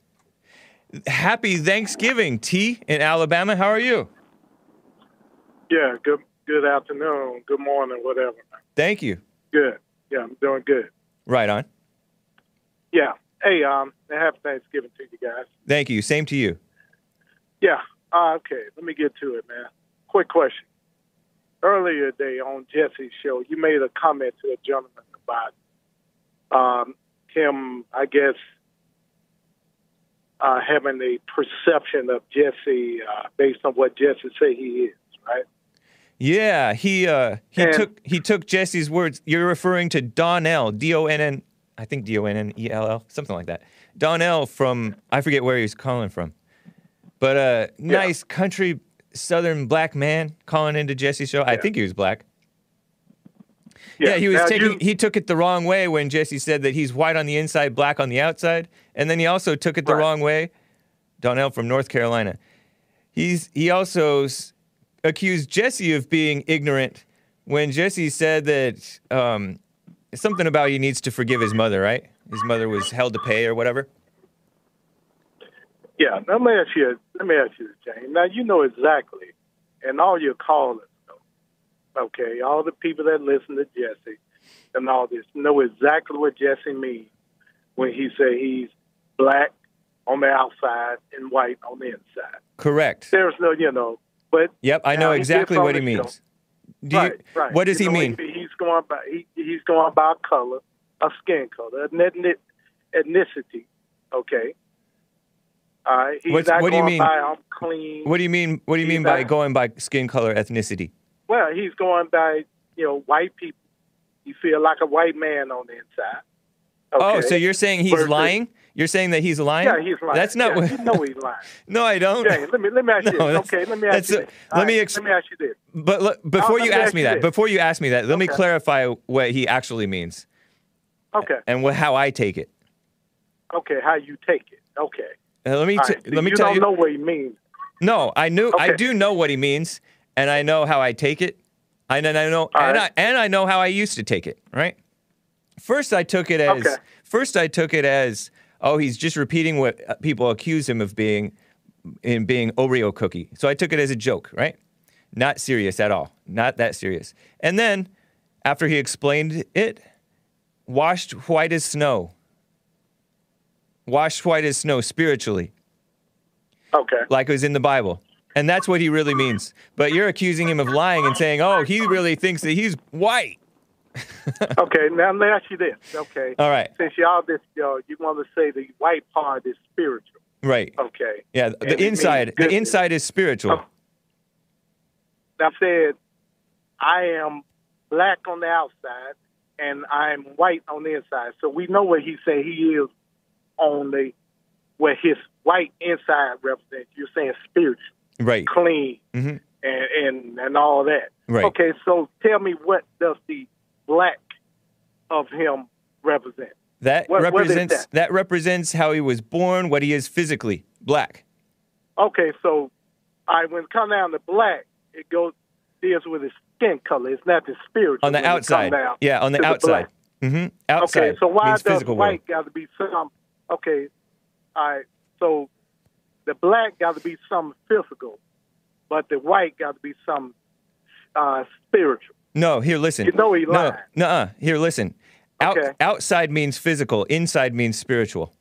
Happy Thanksgiving, T in Alabama. How are you? Yeah, good good afternoon, good morning, whatever. Thank you. Good. Yeah, I'm doing good. Right on. Yeah. Hey, um, happy Thanksgiving to you guys. Thank you. Same to you. Yeah. Uh, okay, let me get to it, man. Quick question. Earlier day on Jesse's show, you made a comment to a gentleman about um, him, I guess, uh, having a perception of Jesse uh, based on what Jesse say he is, right? Yeah, he uh, he And- took he took Jesse's words. You're referring to Donnell, D O N N, I think D O N N E L L, something like that. Donnell from I forget where he was calling from, but uh, nice country southern black man calling into Jesse's show. I think he was black. Yeah, he was Now, taking. you- he took it the wrong way when Jesse said that he's white on the inside, black on the outside, and then he also took it the Right. wrong way. Donnell from North Carolina. He's he also s- accused Jesse of being ignorant when Jesse said that um, something about he needs to forgive his mother. Right? His mother was held to pay or whatever. Yeah, let me ask you. Let me ask you, this, James. Now you know exactly, and all your callers know. Okay, all the people that listen to Jesse and all this know exactly what Jesse means when he say he's black on the outside and white on the inside. Correct. There's no, you know, but Yep, I know exactly what he means. Do you, right, right. What does You he mean? He's going by he, he's going by color, a skin color, an ethnic, ethnicity. Okay. All right. He's not what do you mean? by I'm clean. What do you mean? What do you He's mean by not- going by skin color, ethnicity? Well, he's going by you know white people. You feel like a white man on the inside. Oh, so you're saying he's Versus- lying? You're saying that he's lying? Yeah, he's lying. That's not yeah, what. You know he's lying. *laughs* no, I don't. James, let me let me ask *laughs* you No, this. Okay, let me ask you a- this. let me ex- let me ask you this. But look, before you ask me that, this. before you ask me that, let me clarify what he actually means Okay. and what, how I take it. Okay, how you take it? Okay. Uh, let me t- right. let me you tell don't you. know what he means. No, I knew. I do know what he means, and I know how I take it, and I know, All and right. I and I know how I used to take it. Right. First, I took it as. Okay. First, I took it as. Oh, he's just repeating what uh, people accuse him of being, in being Oreo cookie. So I took it as a joke. Right. Not serious at all. Not that serious. And then, after he explained it, washed white as snow. Washed white as snow spiritually Okay. like it was in the Bible. And that's what he really means. But you're accusing him of lying and saying, oh, he really thinks that he's white. *laughs* okay, now let me ask you this. Okay, All right. since y'all this, y'all, you want to say the white part is spiritual. Right. Okay, Yeah. The means inside. The inside is spiritual. Oh. I said, I am black on the outside and I'm white on the inside. So we know what he said he is on the where his white inside represents. You're saying spiritual, Right. clean, Mhm. and, and and all that. Right. Okay, so tell me what does the black of him represent? That What- what represents that? that represents how he was born, what he is physically. Black. Okay, so I when it comes down to black, it goes deals with his skin color. It's not the spiritual. On the when it come outside. Yeah, on the the outside. black. hmm Outside. Okay, so why does physical white got to be some? Okay, all right. So the black got to be something physical, but the white got to be something uh, spiritual. No, here, listen. You know he no, nuh-uh. Here, listen. Out, Okay. Outside means physical. Inside means spiritual.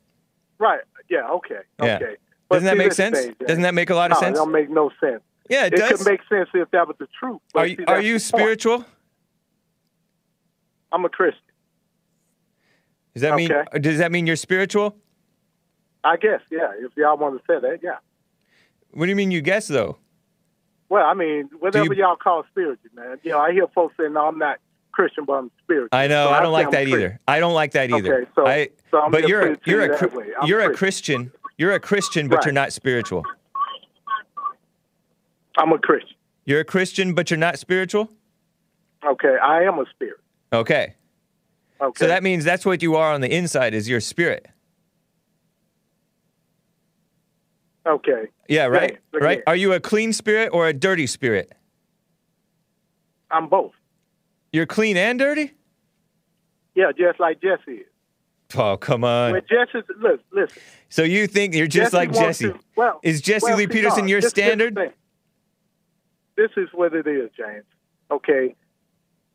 Right? Yeah. Okay. Yeah. Okay. But Doesn't that make sense? thing. Doesn't that make a lot of no, sense? It don't make no sense. Yeah, it, It does. could make sense if that was the truth. Are you, see, are you spiritual? I'm a Christian. Does that mean does that mean you're spiritual? I guess. Yeah. If y'all want to say that, yeah. What do you mean you guess though? Well, I mean, whatever you- y'all call spiritual, man. You know, I hear folks saying, "No, I'm not Christian, but I'm spiritual." I know. So I don't say like that Christian. either. I don't like that either. Okay, so- I, so I'm but you're to you're you a that Chri- way. I'm you're a Christian. Christian. You're a Christian, but Right. you're not spiritual. I'm a Christian. You're a Christian, but you're not spiritual. Okay, I am a spirit. Okay. Okay. So that means that's what you are on the inside is your spirit. okay. Yeah, right? look right? Are you a clean spirit or a dirty spirit? I'm both. You're clean and dirty? Yeah, just like Jesse is. Oh, come on. When Jesse, listen, listen. So you think you're just Jesse like Jesse? to- well, Is Jesse well, Lee Peterson your this- this is standard? This is what it is, James. Okay.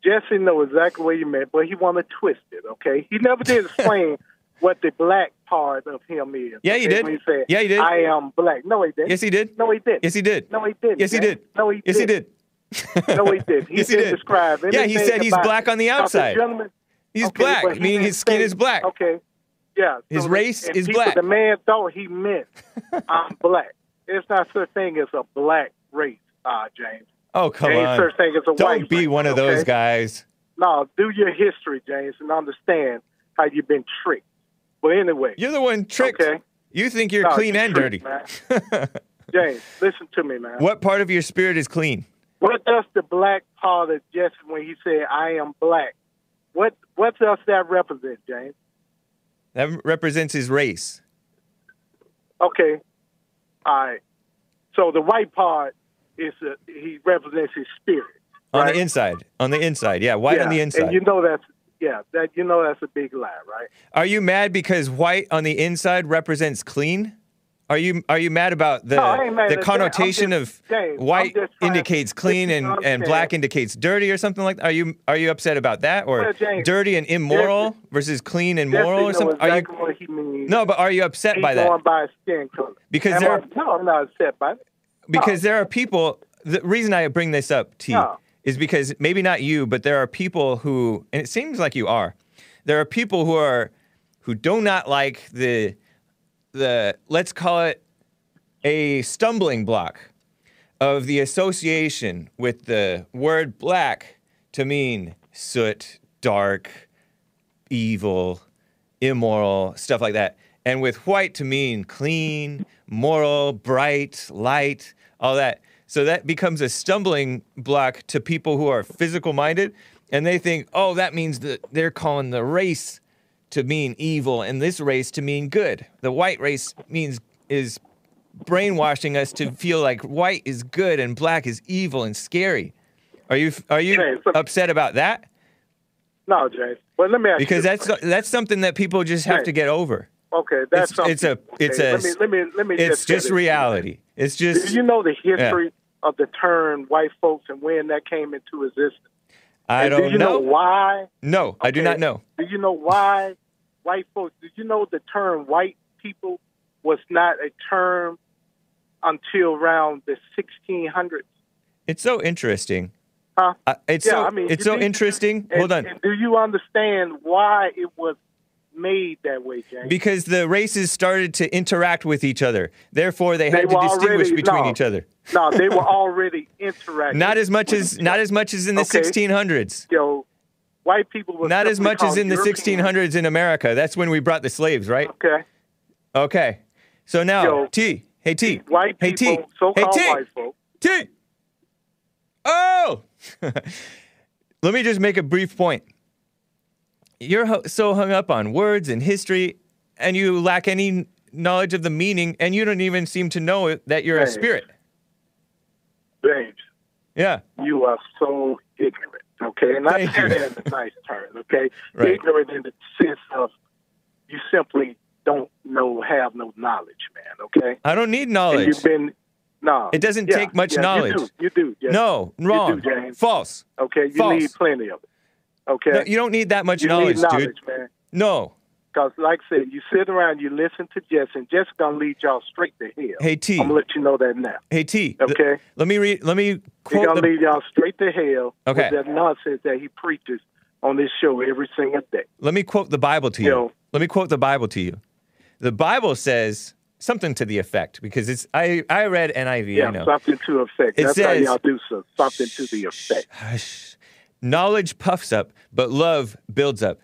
Jesse know exactly what you meant, but he want to twist it. Okay. He never did explain *laughs* what the black part of him is. Yeah, he did. He said, Yeah, he did. I am black. No, he didn't. Yes, he did. No, he didn't. Yes, he did. No, he didn't. Yes, he did. No, he did. Yes, he didn't. No, he did. *laughs* He Yes, he didn't did. describe Yeah, he said he's black on the outside. gentlemen, He's okay, black, he meaning his skin say- is black. Okay. Yeah. His so race and is people, black. The man thought he meant *laughs* I'm black. It's not such a thing as a black race, uh, James. Oh, come on. as a Don't white be one of those guys. No, do your history, James, and understand how you've been tricked. But anyway, You're the one tricked. Okay. You think you're No, clean you're and tricked, dirty. *laughs* James, listen to me, man. what part of your spirit is clean? What does the black part of Jesse when he said, "I am black"? What what does that represent, James? That represents his race. Okay, all right. So the white part is uh, he represents his spirit. On right? the inside. On the inside. Yeah, white yeah. on the inside. And you know that's yeah, that you know that's a big lie, right? Are you mad because white on the inside represents clean? Are you are you mad about the No, mad the at that. I'm connotation just- of James, white indicates clean and, and black indicates dirty or something like that? Are you are you upset about that or Well, James, dirty and immoral Jesse- versus clean and moral or something? Are exactly you what he means. No, but are you upset He's by that? by. Because Am I, no, I'm not upset by it. Because oh. there are people the reason i bring this up t No. is because maybe not you but there are people who and it seems like you are there are people who are who do not like the the let's call it a stumbling block of the association with the word black to mean soot dark evil immoral stuff like that and with white to mean clean moral bright light all that so that becomes a stumbling block to people who are physical minded and they think oh that means that they're calling the race to mean evil and this race to mean good the white race means is brainwashing us to feel like white is good and black is evil and scary are you are you so- upset about that No, James. Well, let me ask because you. that's that's something that people just have to get over. Okay. That's It's, something. it's a it's okay, a Let me let me let me. it's just, just it. reality. It's Do just you know the history of the term white folks and when that came into existence? I And don't do you know. why? No, I do not know. Do you know why white folks? Did you know the term white people was not a term until around the 1600s? It's so interesting. Huh? Uh, it's Yeah, so I mean, it's so interesting. And- Hold on. do you understand why it was made that way, James? Because the races started to interact with each other. Therefore, they They had to distinguish already- between no. each other. no, they were *laughs* already interacting. Not as much as not as much as in the Okay. 1600s. Yo, white people were Not as much as in the 1600s in America. That's when we brought the slaves, right? Okay. Okay. So now, Yo, T. Hey T. White hey people, T. so-called hey T. white folk. T. Oh. *laughs* Let me just make a brief point. You're ho- so hung up on words and history, and you lack any knowledge of the meaning, and you don't even seem to know it- that you're a spirit. James, Yeah. you are so ignorant. Okay, and I say that in a nice term. Okay, *laughs* Right. ignorant in the sense of you simply don't know, have no knowledge, man. Okay, I don't need and knowledge. you've been no. It doesn't yeah, take much yeah, knowledge. You do. You do yes. No, wrong. do, James. False. Okay, you False. need plenty of it. Okay, No, you don't need that much you knowledge, knowledge, dude. man. No. Because, like I said, you sit around, you listen to Jess, and Jess gonna lead y'all straight to hell. Hey T. I'm gonna let you know that now. Hey T. th- Okay. let me read. Let me quote gonna the. lead y'all straight to hell Okay. with that nonsense that he preaches on this show every single day. Let me quote the Bible to you. Yo. Let me quote the Bible to you. The Bible says something to the effect because it's I I read NIV. Yeah, I know. something to effect. It That's how y'all do so. Something to the effect. Hush. Knowledge puffs up, but love builds up.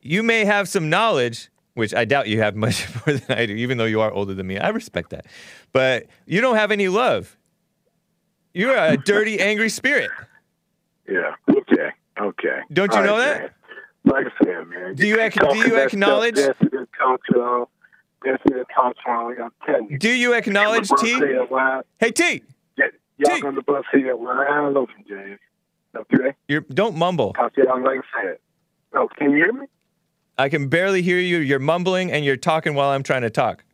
You may have some knowledge, which I doubt you have *laughs* much more than I do, even though you are older than me. I respect that. But you don't have any love. You're a *laughs* dirty, angry spirit. Yeah. Okay. Okay. Don't you All know right, that? man. Like I said, man. Do you ac- do you acknowledge- Stuff, Jesse didn't come to. Jesse didn't come to. I'm telling you. Do you acknowledge T? Hey T, Y'all T. on the bus here. Wide open, James. Okay. you don't mumble. Cause y'all like I said. Oh, can you hear me? I can barely hear you. You're mumbling and you're talking while I'm trying to talk.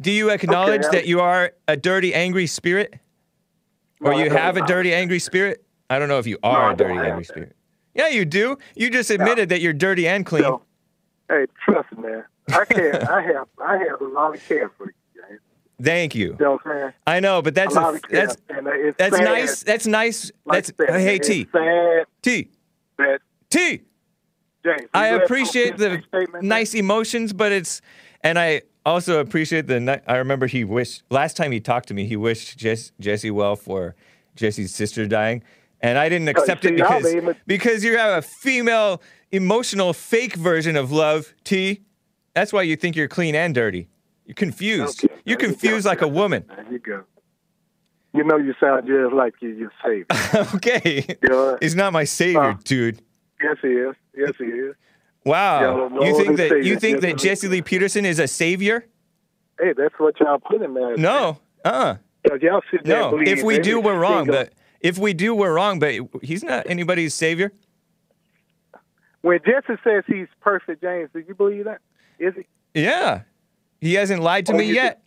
Do you acknowledge I'm- that you are a dirty, angry spirit? Or No, you have a dirty, angry spirit? I don't know if you are a dirty, angry spirit. Yeah, you do. You just admitted that you're dirty and clean. So, hey, trust me, man. I care. *laughs* I have. I have a lot of care for you. Thank you. You know I'm saying? I know, but that's a a, lot of care. that's that's sad, nice. That's nice. Like That's said, hey T T T. James. I appreciate the nice emotions, but it's, and I also appreciate the. ni- I remember he wished last time he talked to me, he wished Jess, Jesse well for Jesse's sister dying, and I didn't oh, accept it because be able- because you have a female emotional fake version of love. T. That's why you think you're clean and dirty. You're confused. Okay, you're there you confused go. like a woman. There you go. You know you sound just like you, your savior. *laughs* okay. Yeah. He's not my savior, Uh, dude. yes, he is. Yes, he is. Wow. You think that you Savior, think that Jesse Lee Peterson is a savior? Hey, that's what y'all put him as. No. Uh-uh. Because y'all sit there No. If we do, we're wrong. But if we do, we're wrong. But he's not anybody's savior. when Jesse says he's perfect, James, do you believe that? Is he? Yeah. He hasn't lied to Oh, me you yet.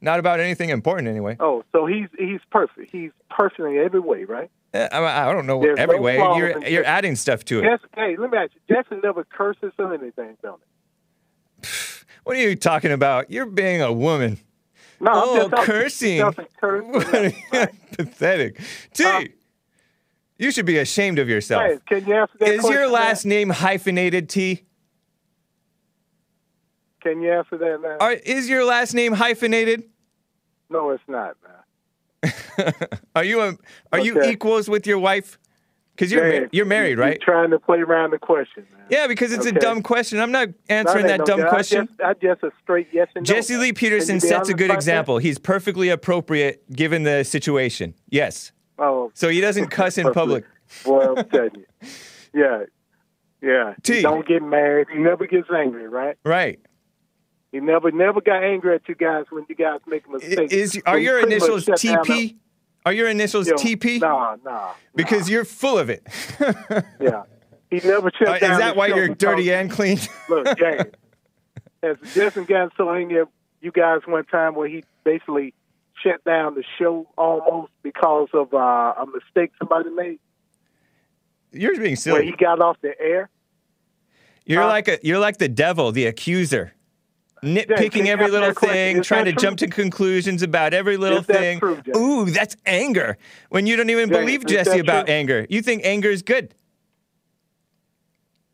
Not about anything important, anyway. Oh, so he's he's perfect. He's perfect in every way, right? Eh, I, I don't know There's every no way. You're you're Jesse. adding stuff to it. Jesse, hey, let me ask you. Jesse never curses or anything, don't he? *sighs* What are you talking about? You're being a woman. No, I'm oh, just talking- cursing. He doesn't curse *laughs* or nothing, right? *laughs* Pathetic. T. Huh? you should be ashamed of yourself. Hey, can you answer that Is your last man? name hyphenated, T? Can you answer that now? Are, is your last name hyphenated? No, it's not, man. *laughs* are you a, are you equals with your wife? Because you're ma- you're married, right? You're trying to play around the question, man. Yeah, because it's a dumb question. I'm not answering that no dumb question. I just, I just a straight yes and no. Jesse man. Lee Peterson sets a good that? example. He's perfectly appropriate given the situation. Yes. Oh, So he doesn't cuss in *laughs* public. Boy, I'm telling you. *laughs* Yeah, yeah. T. Don't get mad. He never gets angry, right? Right. He never, never got angry at you guys when you guys make mistakes. Is are he your initials TP? Are your initials TP? Nah, nah. Because you're full of it. *laughs* Yeah. He never shut Uh, is that why you're dirty and clean? *laughs* Look, James, has Justin got so angry at you guys one time where he basically shut down the show almost because of uh, a mistake somebody made you're being where silly. he got off the air? You're Huh? like a you're like the devil, the accuser. Nitpicking every little thing, trying to that jump to conclusions about every little Is that thing. true, Ooh, that's anger. When you don't even Jay, believe Jesse about true? anger. You think anger is good.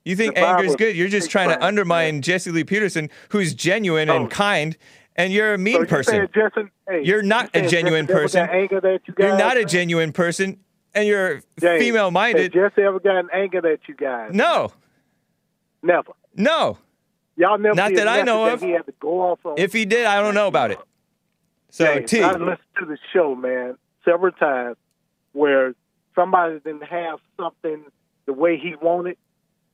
You think anger is good. You're just trying to undermine man. Jesse Lee Peterson, who's genuine Oh. and kind, and you're a mean So you person. Justin, hey, You're not you a genuine person. that you You're not a genuine person, and you're female minded. Has Jesse ever gotten anger at you guys? No, Never. no. Y'all never. Not that I know of. He had to go off on. If he did, I don't know about it. So James, T, I listened to the show, man, several times where somebody didn't have something the way he wanted,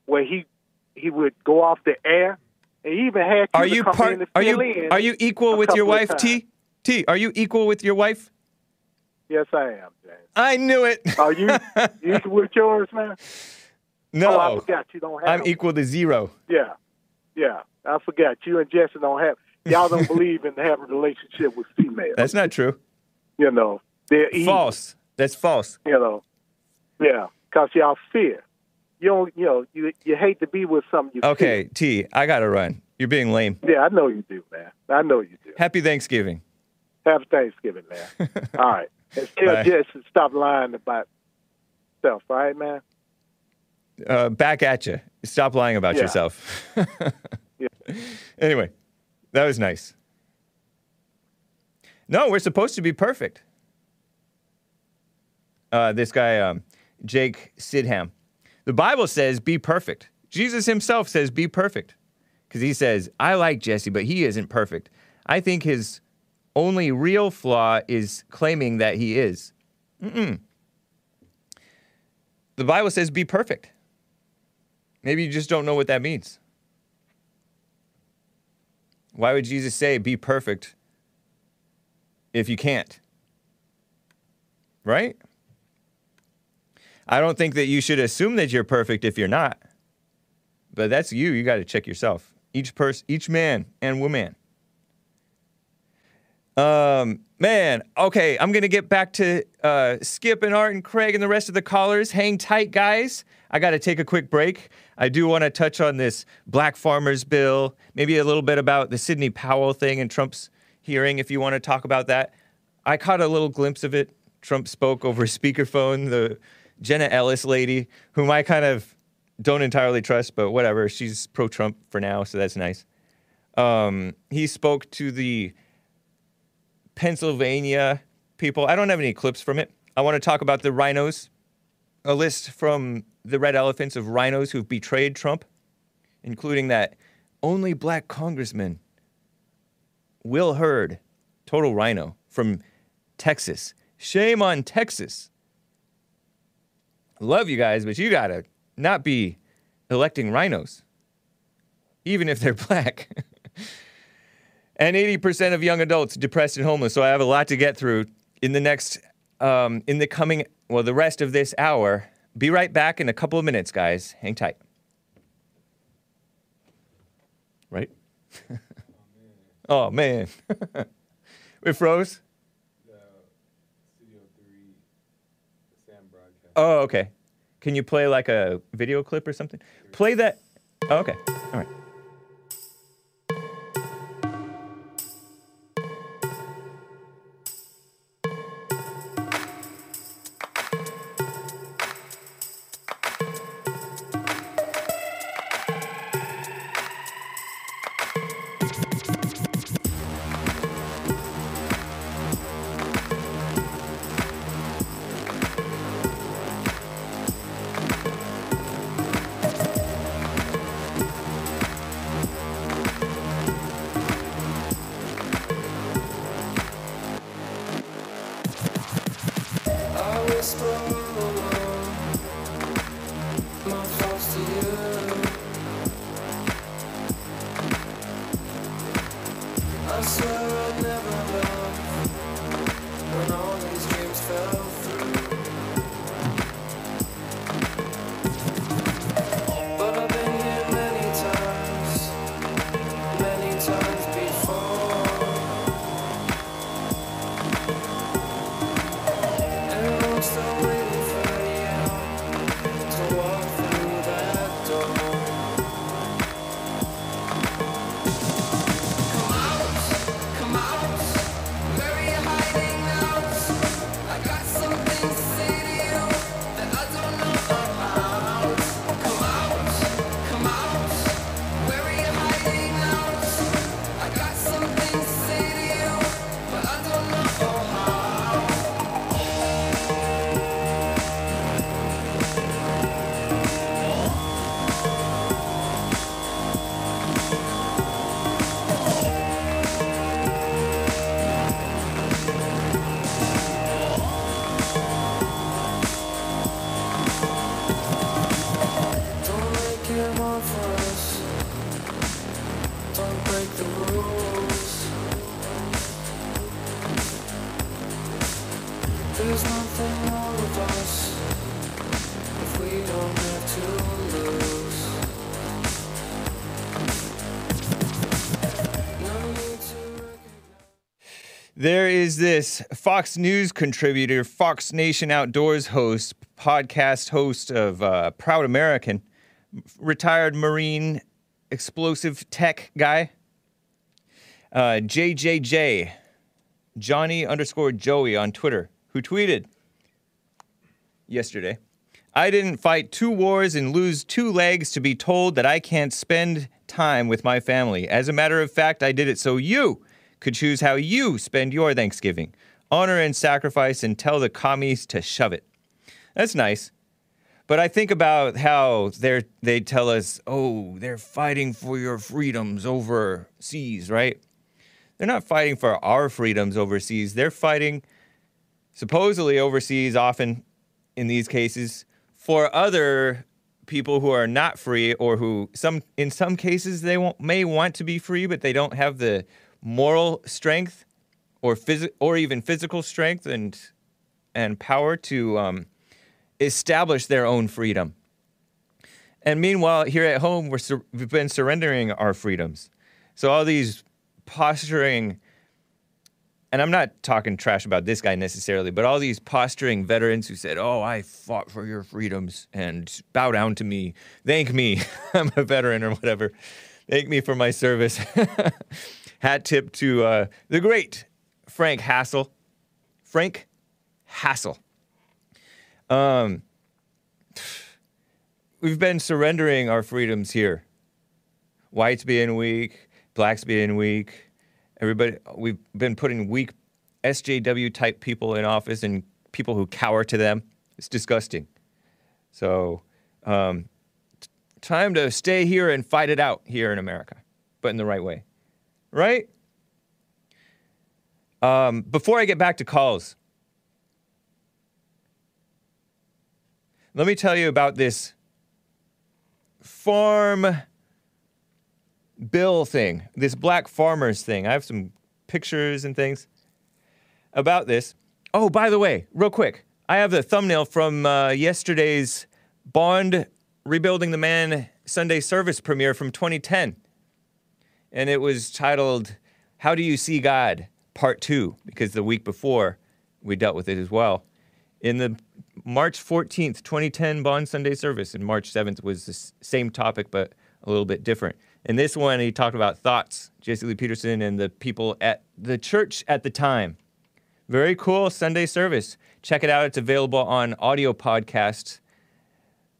where he he would go off the air, and he even had are you part? Are you are you equal with your wife, T? T, are you equal with your wife? Yes, I am, James. I knew it. Are you you *laughs* equal with yours, man? no, Oh, I forgot you don't have. I'm equal to zero. Yeah, yeah. I forgot you and Jesse don't have. Y'all don't *laughs* believe in having a relationship with females. That's not true. you know, they're evil, False. That's false. You know, yeah, because y'all fear. You don't. You know, you you hate to be with something you. Okay, T, I gotta run. You're being lame. Yeah, I know you do, man. I know you do. Happy Thanksgiving. Happy Thanksgiving, man. *laughs* all right, and tell Bye. Jesse stop lying about stuff. All right, man. Uh, back at you. Stop lying about Yeah. yourself. *laughs* Yeah. *laughs* Anyway, that was nice. No, we're supposed to be perfect. Uh, this guy, um, Jake Sidham. The Bible says, be perfect. Jesus himself says, be perfect. Because he says, I like Jesse, but he isn't perfect. I think his only real flaw is claiming that he is. Mm-mm. The Bible says, be perfect. Maybe you just don't know what that means. Why would Jesus say, be perfect if you can't? Right? I don't think that you should assume that you're perfect if you're not. But that's you. You got to check yourself. Each person, each man and woman. Um, man, okay, I'm gonna get back to uh, Skip and Art and Craig and the rest of the callers. Hang tight, guys. I got to take a quick break. I do want to touch on this Black Farmers Bill, maybe a little bit about the Sidney Powell thing and Trump's hearing. If you want to talk about that, I caught a little glimpse of it. Trump spoke over speakerphone. The Jenna Ellis lady, whom I kind of don't entirely trust, but whatever. She's pro-Trump for now, so that's nice. Um, he spoke to the Pennsylvania people. I don't have any clips from it. I want to talk about the RINOs, a list from the red elephants of RINOs who've betrayed Trump, including that only black congressman, Will Hurd, total RINO from Texas. Shame on Texas. Love you guys, but you gotta not be electing RINOs, even if they're *laughs* black. And 80% of young adults depressed and homeless. So I have a lot to get through in the next, um, in the coming, well, the rest of this hour. Be right back in a couple of minutes, guys. Hang tight. Right? *laughs* oh, man. *laughs* we froze? Oh, okay. Can you play like a video clip or something? Play that. Oh, okay. All right. Fox News contributor, Fox Nation Outdoors host, podcast host of uh, Proud American, retired Marine explosive tech guy, uh, JJJ, Johnny underscore Joey on Twitter, who tweeted yesterday. I didn't fight two wars and lose two legs to be told that I can't spend time with my family. As a matter of fact, I did it so you could choose how you spend your Thanksgiving. Honor and sacrifice and tell the commies to shove it. That's nice. But I think about how they're, they tell us, oh, they're fighting for your freedoms overseas, right? They're not fighting for our freedoms overseas. They're fighting supposedly overseas, often in these cases, for other people who are not free or who some in some cases they may want to be free, but they don't have the moral strength or phys- or even physical strength and and power to um, establish their own freedom. And meanwhile, here at home, we're sur- we've been surrendering our freedoms. So all these posturing, and I'm not talking trash about this guy necessarily, but all these posturing veterans who said, "Oh, I fought for your freedoms and bow down to me, thank me, *laughs* I'm a veteran or whatever, thank me for my service." *laughs* Hat tip to uh, the great Frank Hassel, Frank Hassel. Um, we've been surrendering our freedoms here. Whites being weak, blacks being weak. Everybody, we've been putting weak SJW type people in office and people who cower to them. It's disgusting. So, um, t- time to stay here and fight it out here in America, but in the right way, right? Um, before I get back to calls, let me tell you about this farm bill thing, this black farmers thing. I have some pictures and things about this. Oh, by the way, real quick, I have the thumbnail from uh, yesterday's Bond Rebuilding the Man Sunday service premiere from 2010. And it was titled, How Do You See God? Part 2, because the week before we dealt with it as well. In the March 14th, 2010 Bond Sunday service, and March 7th was the same topic, but a little bit different. In this one, he talked about thoughts, Jesse Lee Peterson and the people at the church at the time. Very cool Sunday service. Check it out. It's available on audio podcasts,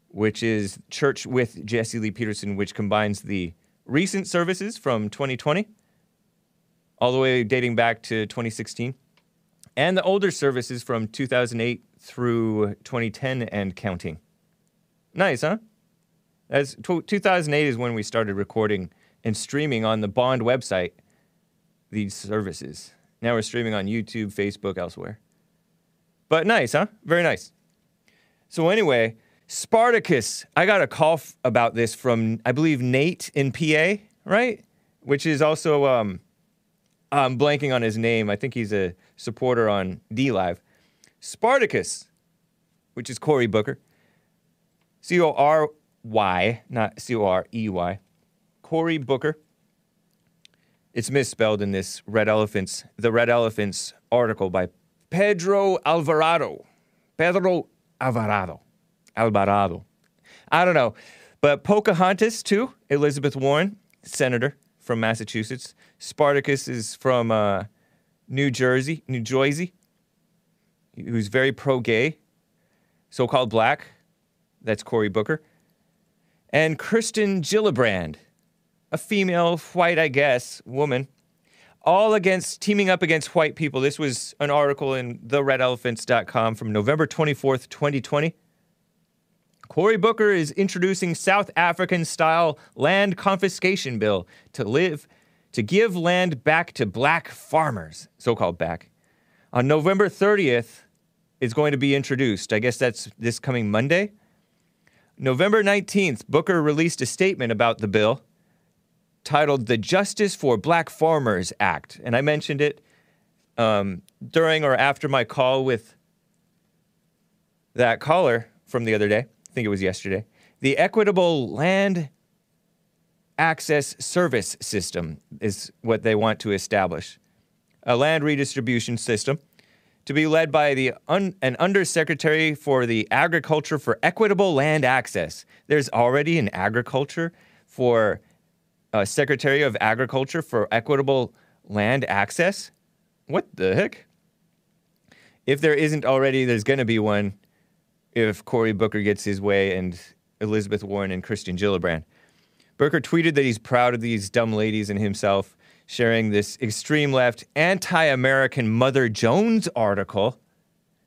which is Church with Jesse Lee Peterson, which combines the recent services from 2020 all the way dating back to 2016 and the older services from 2008 through 2010 and counting. Nice, huh? As tw 2008 is when we started recording and streaming on the Bond website these services. Now we're streaming on YouTube, Facebook, elsewhere. But nice, huh? Very nice. So anyway, Spartacus, I got a call f- about this from I believe Nate in PA, right? Which is also um I'm blanking on his name. I think he's a supporter on DLive. Spartacus, which is Cory Booker. C O R Y, not C O R E Y. Cory Booker. It's misspelled in this Red Elephants, the Red Elephants article by Pedro Alvarado. Pedro Alvarado. Alvarado. I don't know. But Pocahontas, too, Elizabeth Warren, senator from Massachusetts. Spartacus is from uh, New Jersey, New Jersey, who's very pro gay, so called black. That's Cory Booker. And Kirsten Gillibrand, a female, white, I guess, woman, all against teaming up against white people. This was an article in theredelephants.com from November 24th, 2020. Cory Booker is introducing South African style land confiscation bill to live to give land back to black farmers, so-called back. On November 30th is going to be introduced. I guess that's this coming Monday. November 19th, Booker released a statement about the bill titled the Justice for Black Farmers Act. And I mentioned it um, during or after my call with that caller from the other day. Think it was yesterday. The Equitable Land Access Service System is what they want to establish a land redistribution system to be led by the un- an undersecretary for the agriculture for equitable land access. There's already an agriculture for a secretary of agriculture for equitable land access. What the heck? If there isn't already, there's going to be one if Cory Booker gets his way and Elizabeth Warren and Kirsten Gillibrand. Booker tweeted that he's proud of these dumb ladies and himself, sharing this extreme left anti American Mother Jones article.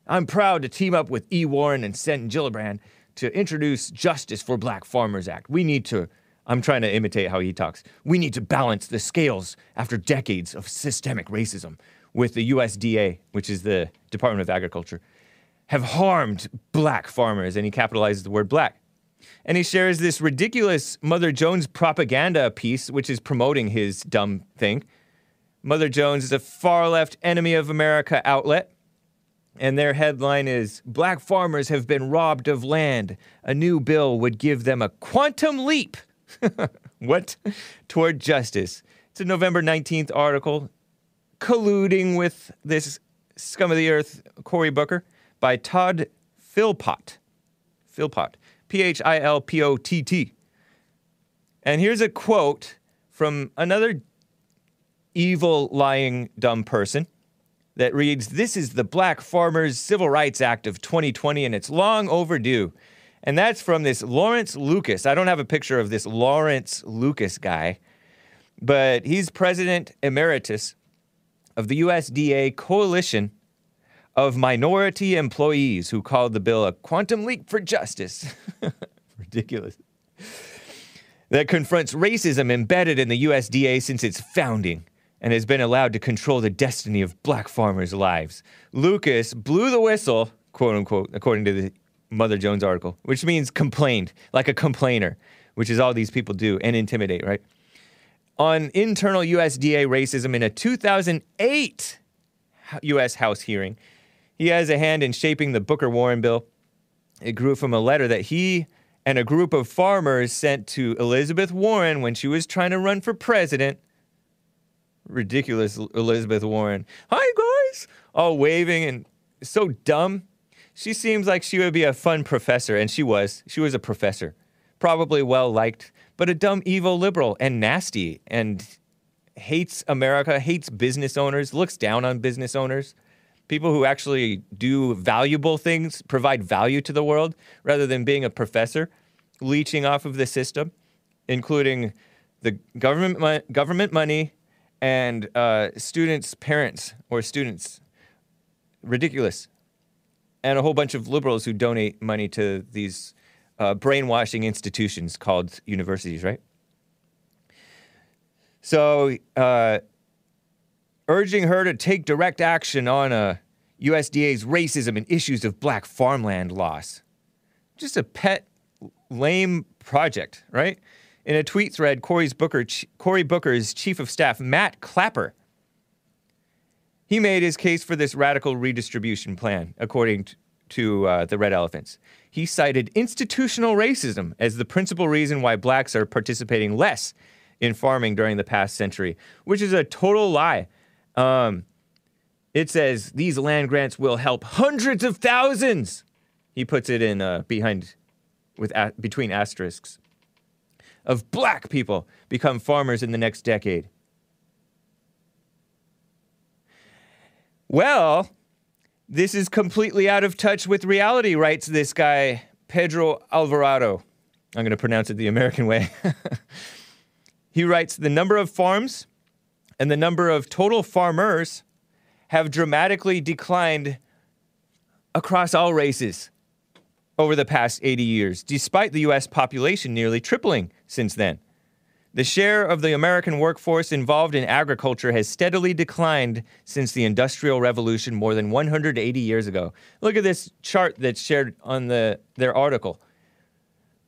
I'm proud to team up with E. Warren and Sten Gillibrand to introduce Justice for Black Farmers Act. We need to, I'm trying to imitate how he talks. We need to balance the scales after decades of systemic racism with the USDA, which is the Department of Agriculture, have harmed black farmers. And he capitalizes the word black. And he shares this ridiculous Mother Jones propaganda piece, which is promoting his dumb thing. Mother Jones is a far left enemy of America outlet. And their headline is Black farmers have been robbed of land. A new bill would give them a quantum leap. *laughs* what? Toward justice. It's a November 19th article colluding with this scum of the earth, Cory Booker, by Todd Philpott. Philpott. P H I L P O T T. And here's a quote from another evil, lying, dumb person that reads This is the Black Farmers Civil Rights Act of 2020, and it's long overdue. And that's from this Lawrence Lucas. I don't have a picture of this Lawrence Lucas guy, but he's president emeritus of the USDA Coalition of Minority Employees who called the bill a quantum leap for justice. *laughs* Ridiculous. That confronts racism embedded in the USDA since its founding and has been allowed to control the destiny of black farmers' lives. Lucas blew the whistle, quote unquote, according to the Mother Jones article, which means complained, like a complainer, which is all these people do and intimidate, right? On internal USDA racism in a 2008 U.S. House hearing, he has a hand in shaping the Booker Warren bill. It grew from a letter that he and a group of farmers sent to Elizabeth Warren when she was trying to run for president. Ridiculous Elizabeth Warren. Hi, guys! All waving and so dumb. She seems like she would be a fun professor, and she was. She was a professor. Probably well liked, but a dumb, evil liberal and nasty and hates America, hates business owners, looks down on business owners people who actually do valuable things, provide value to the world, rather than being a professor, leeching off of the system, including the government mo- government money and uh, students' parents or students. Ridiculous. And a whole bunch of liberals who donate money to these uh, brainwashing institutions called universities, right? So, uh, urging her to take direct action on uh, USDA's racism and issues of black farmland loss. Just a pet, lame project, right? In a tweet thread, Cory's Booker, Cory Booker's chief of staff, Matt Klapper, he made his case for this radical redistribution plan, according to uh, the Red Elephants. He cited institutional racism as the principal reason why blacks are participating less in farming during the past century, which is a total lie. Um, it says these land grants will help hundreds of thousands. He puts it in uh, behind, with a- between asterisks, of black people become farmers in the next decade. Well, this is completely out of touch with reality, writes this guy, Pedro Alvarado. I'm going to pronounce it the American way. *laughs* he writes the number of farms and the number of total farmers have dramatically declined across all races over the past 80 years, despite the US population nearly tripling since then. The share of the American workforce involved in agriculture has steadily declined since the Industrial Revolution more than 180 years ago. Look at this chart that's shared on the, their article.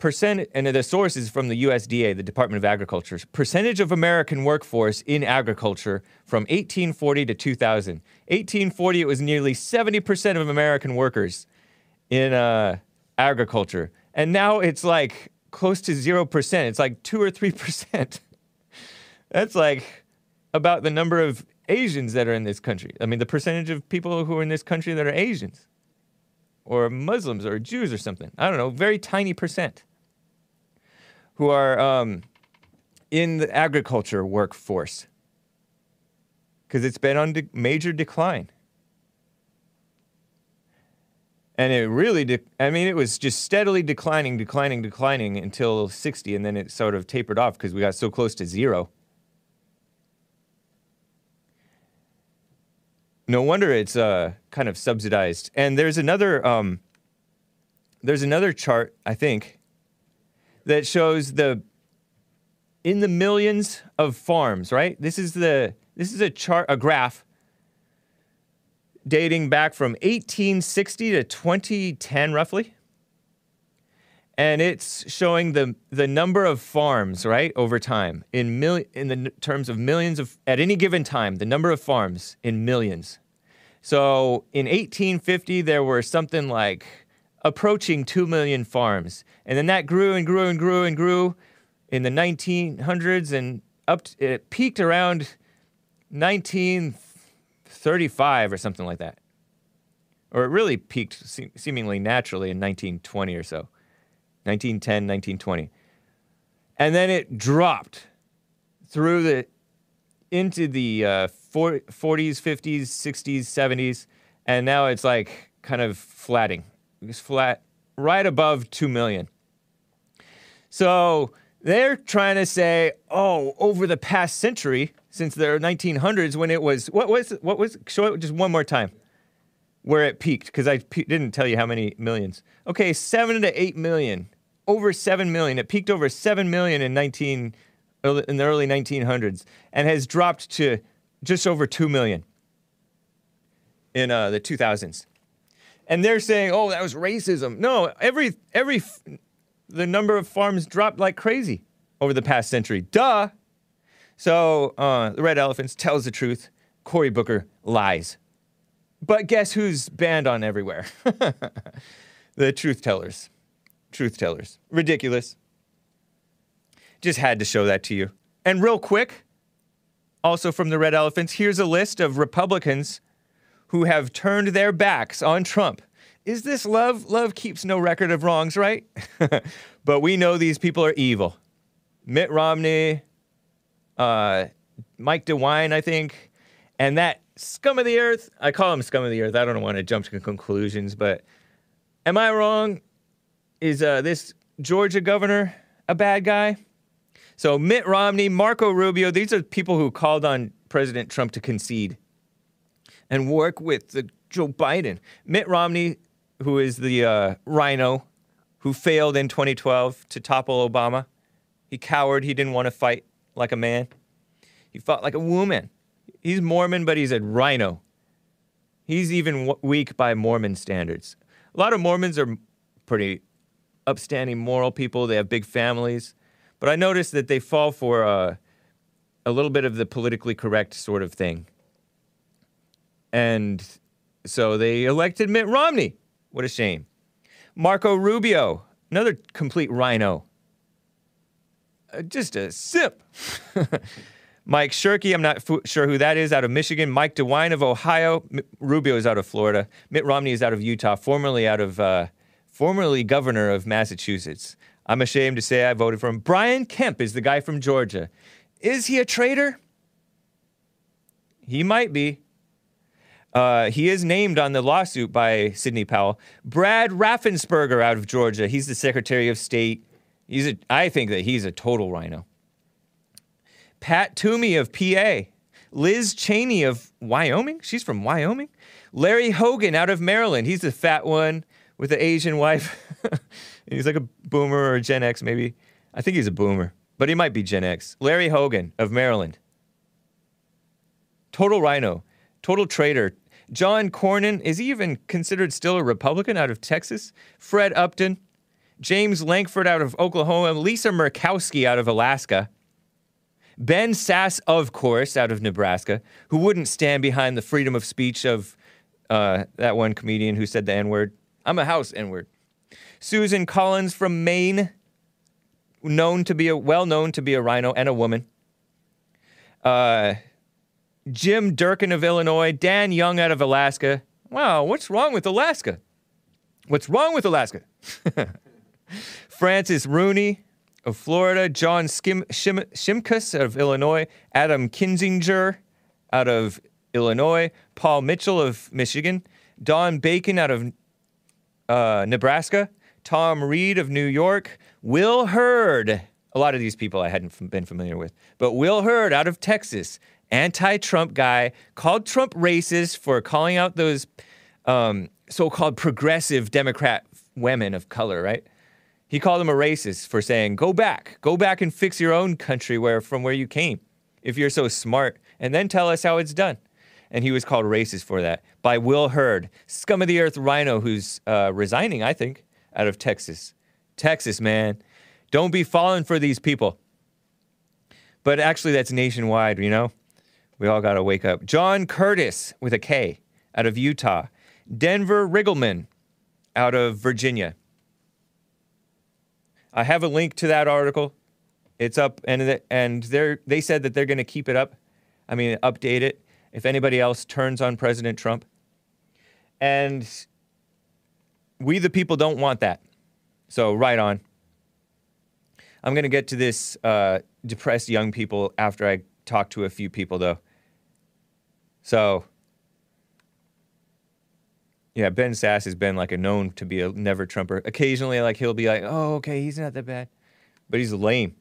Percent, and the source is from the USDA, the Department of Agriculture. Percentage of American workforce in agriculture from 1840 to 2000. 1840, it was nearly 70% of American workers in uh, agriculture. And now it's like close to 0%. It's like 2 or 3%. *laughs* That's like about the number of Asians that are in this country. I mean, the percentage of people who are in this country that are Asians or Muslims or Jews or something. I don't know, very tiny percent who are um, in the agriculture workforce because it's been on de- major decline. And it really, de- I mean, it was just steadily declining, declining, declining until 60, and then it sort of tapered off because we got so close to zero. No wonder it's uh, kind of subsidized. And there's another, um, there's another chart, I think, that shows the in the millions of farms, right? This is the this is a chart a graph dating back from 1860 to 2010 roughly. And it's showing the the number of farms, right, over time in mil, in the terms of millions of at any given time, the number of farms in millions. So in 1850 there were something like approaching 2 million farms. And then that grew and grew and grew and grew in the 1900s and up to, it peaked around 1935 or something like that. Or it really peaked se- seemingly naturally in 1920 or so. 1910, 1920. And then it dropped through the into the uh, four- 40s, 50s, 60s, 70s, and now it's like kind of flatting. It's flat right above 2 million. So they're trying to say, oh, over the past century, since the 1900s, when it was, what was, what was, show it just one more time, where it peaked, because I pe- didn't tell you how many millions. Okay, seven to eight million, over seven million. It peaked over seven million in 19, in the early 1900s, and has dropped to just over two million in uh, the 2000s and they're saying, "Oh, that was racism." No, every every the number of farms dropped like crazy over the past century. Duh. So uh, the Red Elephants tells the truth. Cory Booker lies. But guess who's banned on everywhere? *laughs* the truth tellers. Truth tellers. Ridiculous. Just had to show that to you. And real quick, also from the Red Elephants, here's a list of Republicans who have turned their backs on Trump. Is this love? Love keeps no record of wrongs, right? *laughs* but we know these people are evil. Mitt Romney, uh, Mike DeWine, I think, and that scum of the earth. I call him scum of the earth. I don't want to jump to conclusions, but am I wrong? Is uh, this Georgia governor a bad guy? So Mitt Romney, Marco Rubio, these are people who called on President Trump to concede and work with the Joe Biden. Mitt Romney, who is the uh, RINO who failed in 2012 to topple Obama. He cowered. He didn't want to fight like a man. He fought like a woman. He's Mormon, but he's a rhino. He's even w- weak by Mormon standards. A lot of Mormons are pretty upstanding, moral people. They have big families. But I noticed that they fall for uh, a little bit of the politically correct sort of thing. And so they elected Mitt Romney. What a shame. Marco Rubio, another complete RINO. Uh, just a sip. *laughs* Mike Shirkey, I'm not sure who that is, out of Michigan. Mike DeWine of Ohio. M- Rubio is out of Florida. Mitt Romney is out of Utah, formerly out of, uh, formerly governor of Massachusetts. I'm ashamed to say I voted for him. Brian Kemp is the guy from Georgia. Is he a traitor? He might be. Uh, he is named on the lawsuit by Sidney Powell. Brad Raffensperger out of Georgia. He's the Secretary of State. He's a, I think that he's a total RINO. Pat Toomey of PA. Liz Cheney of Wyoming. She's from Wyoming. Larry Hogan out of Maryland. He's the fat one with the Asian wife. *laughs* he's like a boomer or a Gen X, maybe. I think he's a boomer, but he might be Gen X. Larry Hogan of Maryland. Total RINO. Total traitor. John Cornyn, is he even considered still a Republican out of Texas? Fred Upton. James Lankford out of Oklahoma, Lisa Murkowski out of Alaska, Ben Sasse, of course, out of Nebraska, who wouldn't stand behind the freedom of speech of uh, that one comedian who said the N word. I'm a house N word. Susan Collins from Maine, known to be a well known to be a RINO and a woman. Uh, Jim Durkin of Illinois, Don Young out of Alaska. Wow, what's wrong with Alaska? What's wrong with Alaska? *laughs* Francis Rooney of Florida, John Skim, Shim, Shimkus of Illinois, Adam Kinzinger out of Illinois, Paul Mitchell of Michigan, Don Bacon out of uh, Nebraska, Tom Reed of New York, Will Hurd. A lot of these people I hadn't f- been familiar with, but Will Hurd out of Texas, anti-Trump guy, called Trump racist for calling out those um, so-called progressive Democrat women of color, right? He called him a racist for saying, "Go back, go back and fix your own country where from where you came, if you're so smart, and then tell us how it's done." And he was called racist for that by Will Hurd, scum of the earth RINO, who's uh, resigning, I think, out of Texas. Texas, man, don't be falling for these people. But actually, that's nationwide, you know. We all got to wake up. John Curtis with a K out of Utah. Denver Riggleman out of Virginia. I have a link to that article. It's up, and and they they said that they're going to keep it up. I mean, update it if anybody else turns on President Trump. And we, the people, don't want that. So right on. I'm going to get to this uh, depressed young people after I talk to a few people, though. So yeah, Ben Sasse has been like a known to be a never Trumper. Occasionally, like he'll be like, "Oh, okay, he's not that bad," but he's lame.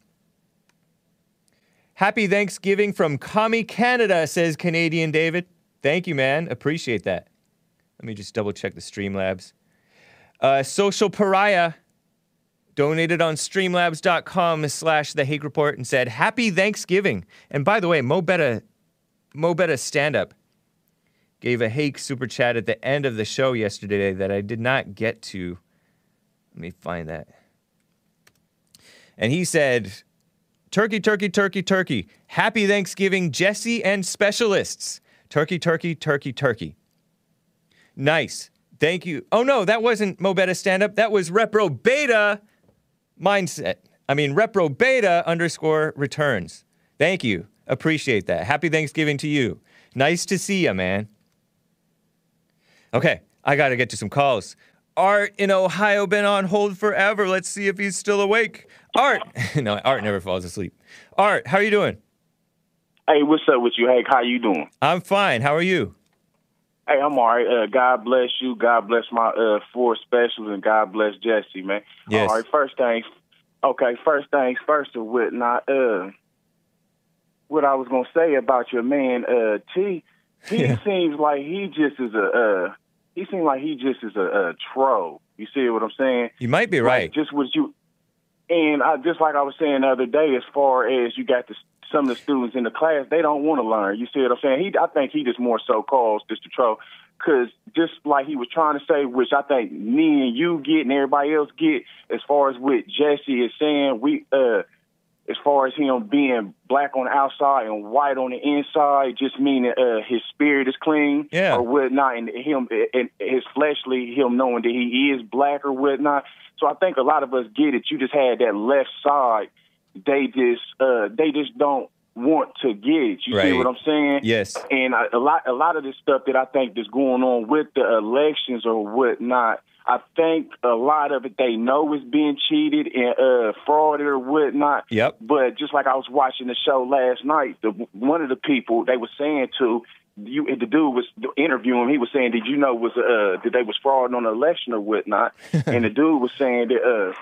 Happy Thanksgiving from Commie Canada, says Canadian David. Thank you, man. Appreciate that. Let me just double check the Streamlabs. Uh, Social Pariah donated on streamlabs.com slash the Hake Report and said, Happy Thanksgiving. And by the way, Mo Betta, Mo Betta stand up gave a Hake super chat at the end of the show yesterday that I did not get to. Let me find that. And he said, Turkey, turkey, turkey, turkey. Happy Thanksgiving, Jesse and specialists. Turkey, turkey, turkey, turkey. Nice. Thank you. Oh no, that wasn't Mo Betta stand up. That was Repro Beta mindset. I mean, Repro Beta underscore returns. Thank you. Appreciate that. Happy Thanksgiving to you. Nice to see you, man. Okay, I got to get to some calls. Art in Ohio been on hold forever. Let's see if he's still awake. Art, *laughs* no, Art never falls asleep. Art, how are you doing? Hey, what's up with you, Hank? How you doing? I'm fine. How are you? Hey, I'm all right. Uh, God bless you. God bless my uh, four specials, and God bless Jesse, man. Yes. All right. First things, okay. First things first. Of what not? Uh, what I was gonna say about your man, uh, T. He Yeah. seems like he just is a. Uh, he seems like he just is a, a troll. You see what I'm saying? You might be right. Like, just what you, and I just like I was saying the other day, as far as you got the, some of the students in the class, they don't want to learn. You see what I'm saying? He, I think he just more so calls just the troll, because just like he was trying to say, which I think me and you get and everybody else get, as far as what Jesse is saying, we uh. As far as him being black on the outside and white on the inside, just meaning uh, his spirit is clean Yeah. or whatnot, and him and his fleshly, him knowing that he is black or whatnot. So I think a lot of us get it. You just had that left side. They just uh, they just don't want to get it. You see what I'm saying? Yes. And a, a lot a lot of this stuff that I think that's going on with the elections or whatnot. I think a lot of it they know is being cheated and uh, frauded or whatnot. Yep. But just like I was watching the show last night, the, one of the people they were saying to you, the dude was interviewing him. He was saying, "Did you know was uh that they was frauding on the election or whatnot?" *laughs* and the dude was saying that uh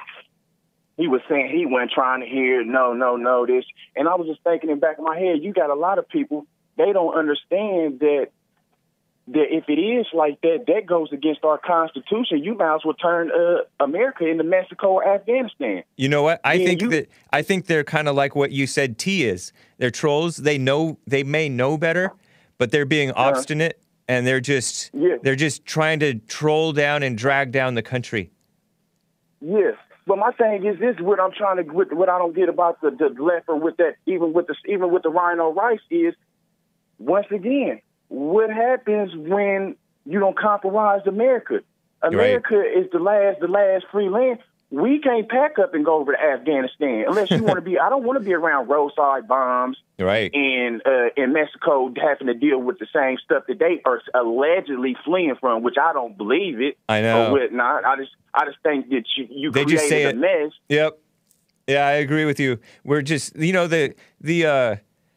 he was saying he wasn't trying to hear no, no, no this. And I was just thinking in the back of my head, you got a lot of people they don't understand that that if it is like that, that goes against our constitution. You might as well turn uh, America into Mexico or Afghanistan. You know what? I Yeah, think you- that I think they're kind of like what you said T is. They're trolls. They know they may know better, but they're being obstinate and they're just Yeah. they're just trying to troll down and drag down the country. Yes, But my thing is this: what I'm trying to, what, what I don't get about the, the left or with that, even with the even with the Rhino Rice is, once again, what happens when you don't compromise America? America is the last, the last free land. We can't pack up and go over to Afghanistan unless you want to be. I don't want to be around roadside bombs Right. in uh, in Mexico having to deal with the same stuff that they are allegedly fleeing from, which I don't believe it. I know. Or whatnot. I just I just think that you you They created just say a it. mess. Yep. Yeah, I agree with you. We're just, you know, the the uh,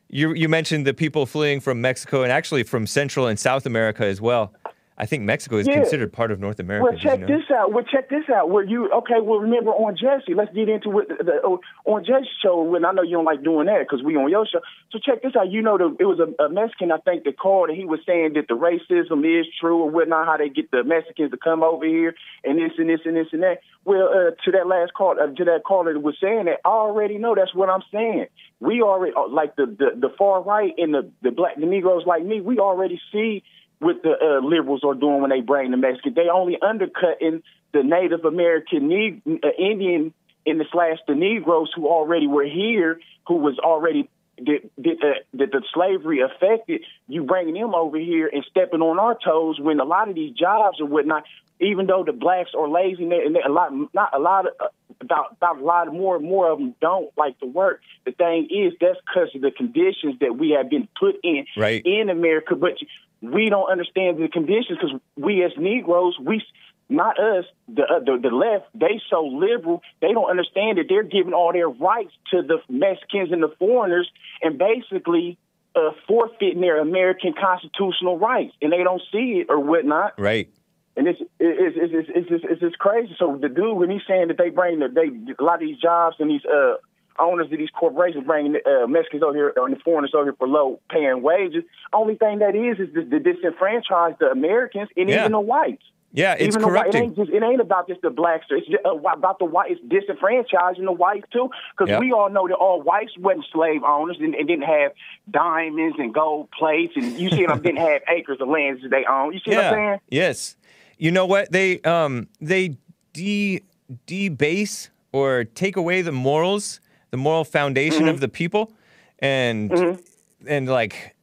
you you mentioned the people fleeing from Mexico and actually from Central and South America as well. I think Mexico is Yeah. considered part of North America. Well, did you check know? this out. Well, check this out. Where you okay? Well, remember on Jesse. Let's get into it. The, the, on Jesse's show. When I know you don't like doing that because we on your show. So check this out. You know, the, it was a, a Mexican I think that called and he was saying that the racism is true or whatnot. How they get the Mexicans to come over here and this and this and this and that. Well, uh, to that last call, uh, to that caller that was saying that, I already know that's what I'm saying. We already uh, like the the, the far right and the the black the Negroes like me. We already see what the uh, liberals are doing when they bring the Mexicans. They only undercutting the Native American ne- uh, Indian in the slash the Negroes who already were here, who was already that that, uh, that the slavery affected. You bringing them over here and stepping on our toes when a lot of these jobs or whatnot. Even though the blacks are lazy and, they, and they, a lot, not a lot of, about about a lot more more of them don't like to work. The thing is that's because of the conditions that we have been put in Right. in America, but we don't understand the conditions because we as Negroes, we not us, the, uh, the the left, they so liberal, they don't understand that they're giving all their rights to the Mexicans and the foreigners, and basically uh, forfeiting their American constitutional rights, and they don't see it or whatnot. Right. And it's it's it's it's it's, it's, it's just crazy. So the dude when he's saying that they bring the, they a lot of these jobs and these uh owners of these corporations bringing uh, Mexicans over here and the foreigners over here for low paying wages. Only thing that is is to, to disenfranchise the Americans and Yeah. even the whites. Yeah, it's even the white, it ain't just it ain't about just the blacks. It's just, uh, about the white. It's disenfranchising the whites too, because Yep. we all know that all whites wasn't slave owners and, and didn't have diamonds and gold plates and you see them *laughs* didn't have acres of land that they own. You see what I'm saying? Yes. You know what? They um they de debase or take away the morals, the moral foundation Mm-hmm. of the people, and and like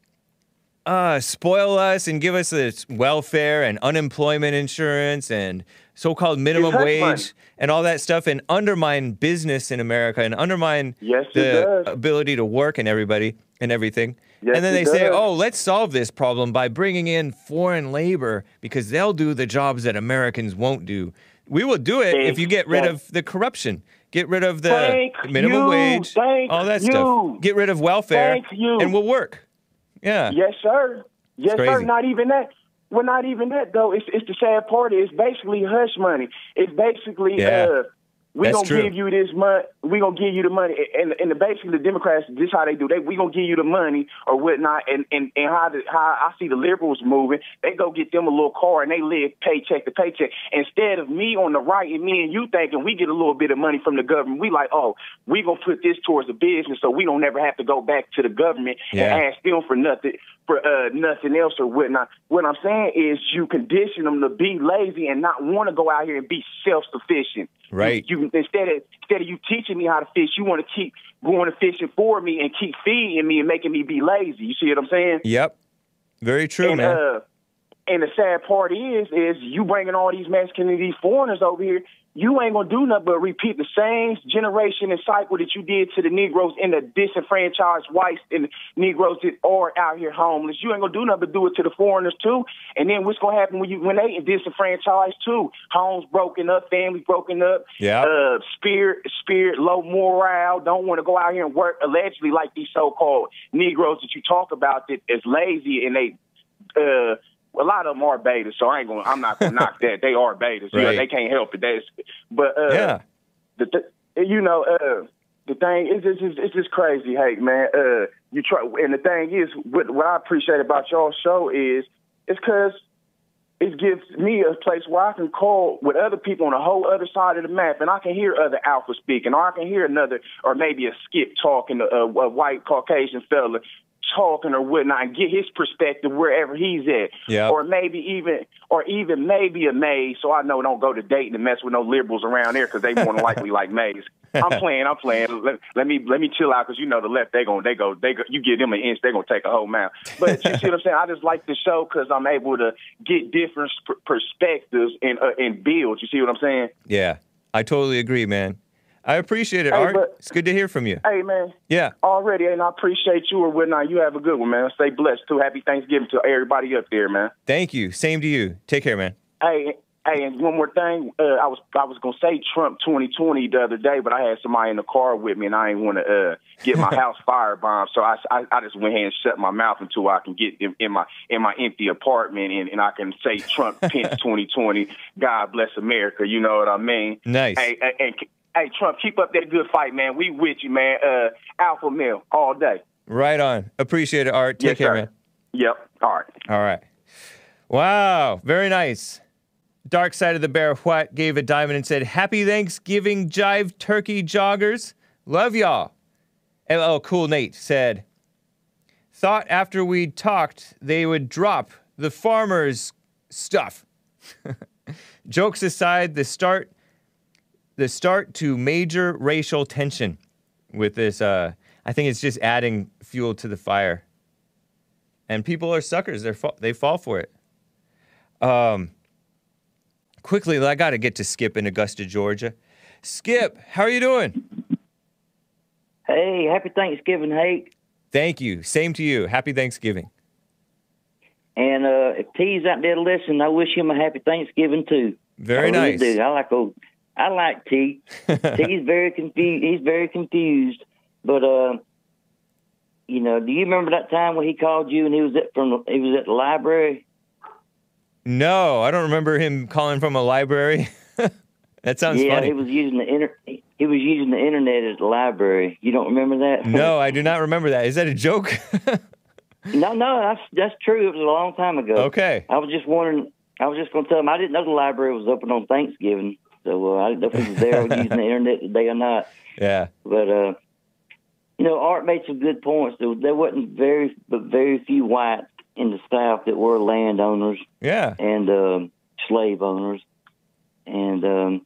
uh spoil us and give us this welfare and unemployment insurance and so-called minimum wage money. and all that stuff and undermine business in America and undermine Yes, the ability to work and everybody and everything. Yes, and then they it say, "Oh, let's solve this problem by bringing in foreign labor because they'll do the jobs that Americans won't do." We will do it if you get rid of the corruption, get rid of the Thank minimum you. wage, all that you. stuff. Get rid of welfare, Thank you. and we'll work. Yeah. Yes, sir. Yes, sir. Not even that. Well, not even that though. It's it's the sad part. It's basically hush money. It's basically Yeah. uh, we That's gonna true. give you this money. We gonna give you the money, and and the, basically the Democrats. This how they do. They we gonna give you the money or whatnot, and and and how the, how I see the liberals moving. They go get them a little car and they live paycheck to paycheck. Instead of me on the right and me and you thinking we get a little bit of money from the government, we like oh we gonna put this towards the business so we don't ever have to go back to the government Yeah. and ask them for nothing for uh, nothing else or whatnot. What I'm saying is you condition them to be lazy and not want to go out here and be self sufficient. Right. You, you instead of instead of you teaching me how to fish, you want to keep going to fishing for me and keep feeding me and making me be lazy. You see what I'm saying? Yep. Very true, and, man. Uh, and the sad part is, is you bringing all these Mexicans and these foreigners over here. You ain't gonna do nothing but repeat the same generation and cycle that you did to the Negroes and the disenfranchised whites and the Negroes that are out here homeless. You ain't gonna do nothing but do it to the foreigners too. And then what's gonna happen when you when they disenfranchised too? Homes broken up, families broken up. Yeah. Uh, spirit, spirit, low morale. Don't want to go out here and work. Allegedly, like these so-called Negroes that you talk about that is lazy and they uh, a lot of them are betas, so I ain't gonna. I'm not gonna knock that. They are betas. You know, they can't help it. That's, but uh, yeah. the, th- you know, uh, the thing is, it's just, it's just crazy, hey man. Uh, you try, and the thing is, what, what I appreciate about y'all show is, it's because it gives me a place where I can call with other people on the whole other side of the map, and I can hear other alpha speaking, or I can hear another, or maybe a skip talking, a, a white Caucasian fella talking or whatnot and get his perspective wherever he's at. Yeah. Or maybe even, or even maybe a Maze. So I know don't go to Dayton and mess with no liberals around there because they more than likely like Maze. *laughs* I'm playing. I'm playing. Let, let me let me chill out because you know the left they gonna they go they go you give them an inch they're gonna take a whole mile. But you see what I'm saying? I just like the show because I'm able to get different sp- perspectives and uh, and build. You see what I'm saying? Yeah, I totally agree, man. I appreciate it, Hey, Art. but- it's good to hear from you. Hey man, Yeah. already, and I appreciate you or whatnot. You have a good one, man. Stay blessed too. Happy Thanksgiving to everybody up there, man. Thank you. Same to you. Take care, man. Hey, hey, and one more thing. Uh, I was I was gonna say Trump 2020 the other day, but I had somebody in the car with me, and I didn't want to uh, get my *laughs* house firebombed. So I, I I just went ahead and shut my mouth until I can get in, in my in my empty apartment, and, and I can say Trump *laughs* Pence 2020. God bless America. You know what I mean? Nice. Hey, hey, hey, hey, Trump, keep up that good fight, man. We with you, man. Uh, alpha male all day. Right on. Appreciate it, Art. Take Yes, care, sir. man. Yep. All right. All right. Wow. Very nice. Dark Side of the Bear What gave a diamond and said, Happy Thanksgiving, Jive Turkey Joggers. Love y'all. LL Cool Nate said, Thought after we talked, they would drop the farmers' stuff. *laughs* Jokes aside, the start the start to major racial tension with this uh I think it's just adding fuel to the fire. And people are suckers. They're fa- they fall for it. Um quickly, I got to get to Skip in Augusta, Georgia. Skip, how are you doing? Hey, happy Thanksgiving, Hake. Thank you. Same to you. Happy Thanksgiving. And uh, if T's out there listening, I wish him a happy Thanksgiving too. Very I really nice. do. I like old. I like T. T's *laughs* very confused. He's very confused. But uh, you know, do you remember that time when he called you and he was at from he was at the library? No, I don't remember him calling from a library. *laughs* that sounds yeah, funny. he was using the inter. He was using the internet at the library. You don't remember that? *laughs* no, I do not remember that. Is that a joke? no, no, that's that's true. It was a long time ago. okay. I was just wondering. I was just going to tell him I didn't know the library was open on Thanksgiving, so uh, I didn't know if there using the internet today or not. *laughs* Yeah. But uh, you know, Art made some good points. There, there wasn't very, but very few whites in the South that were landowners Yeah. and um, slave owners, and um,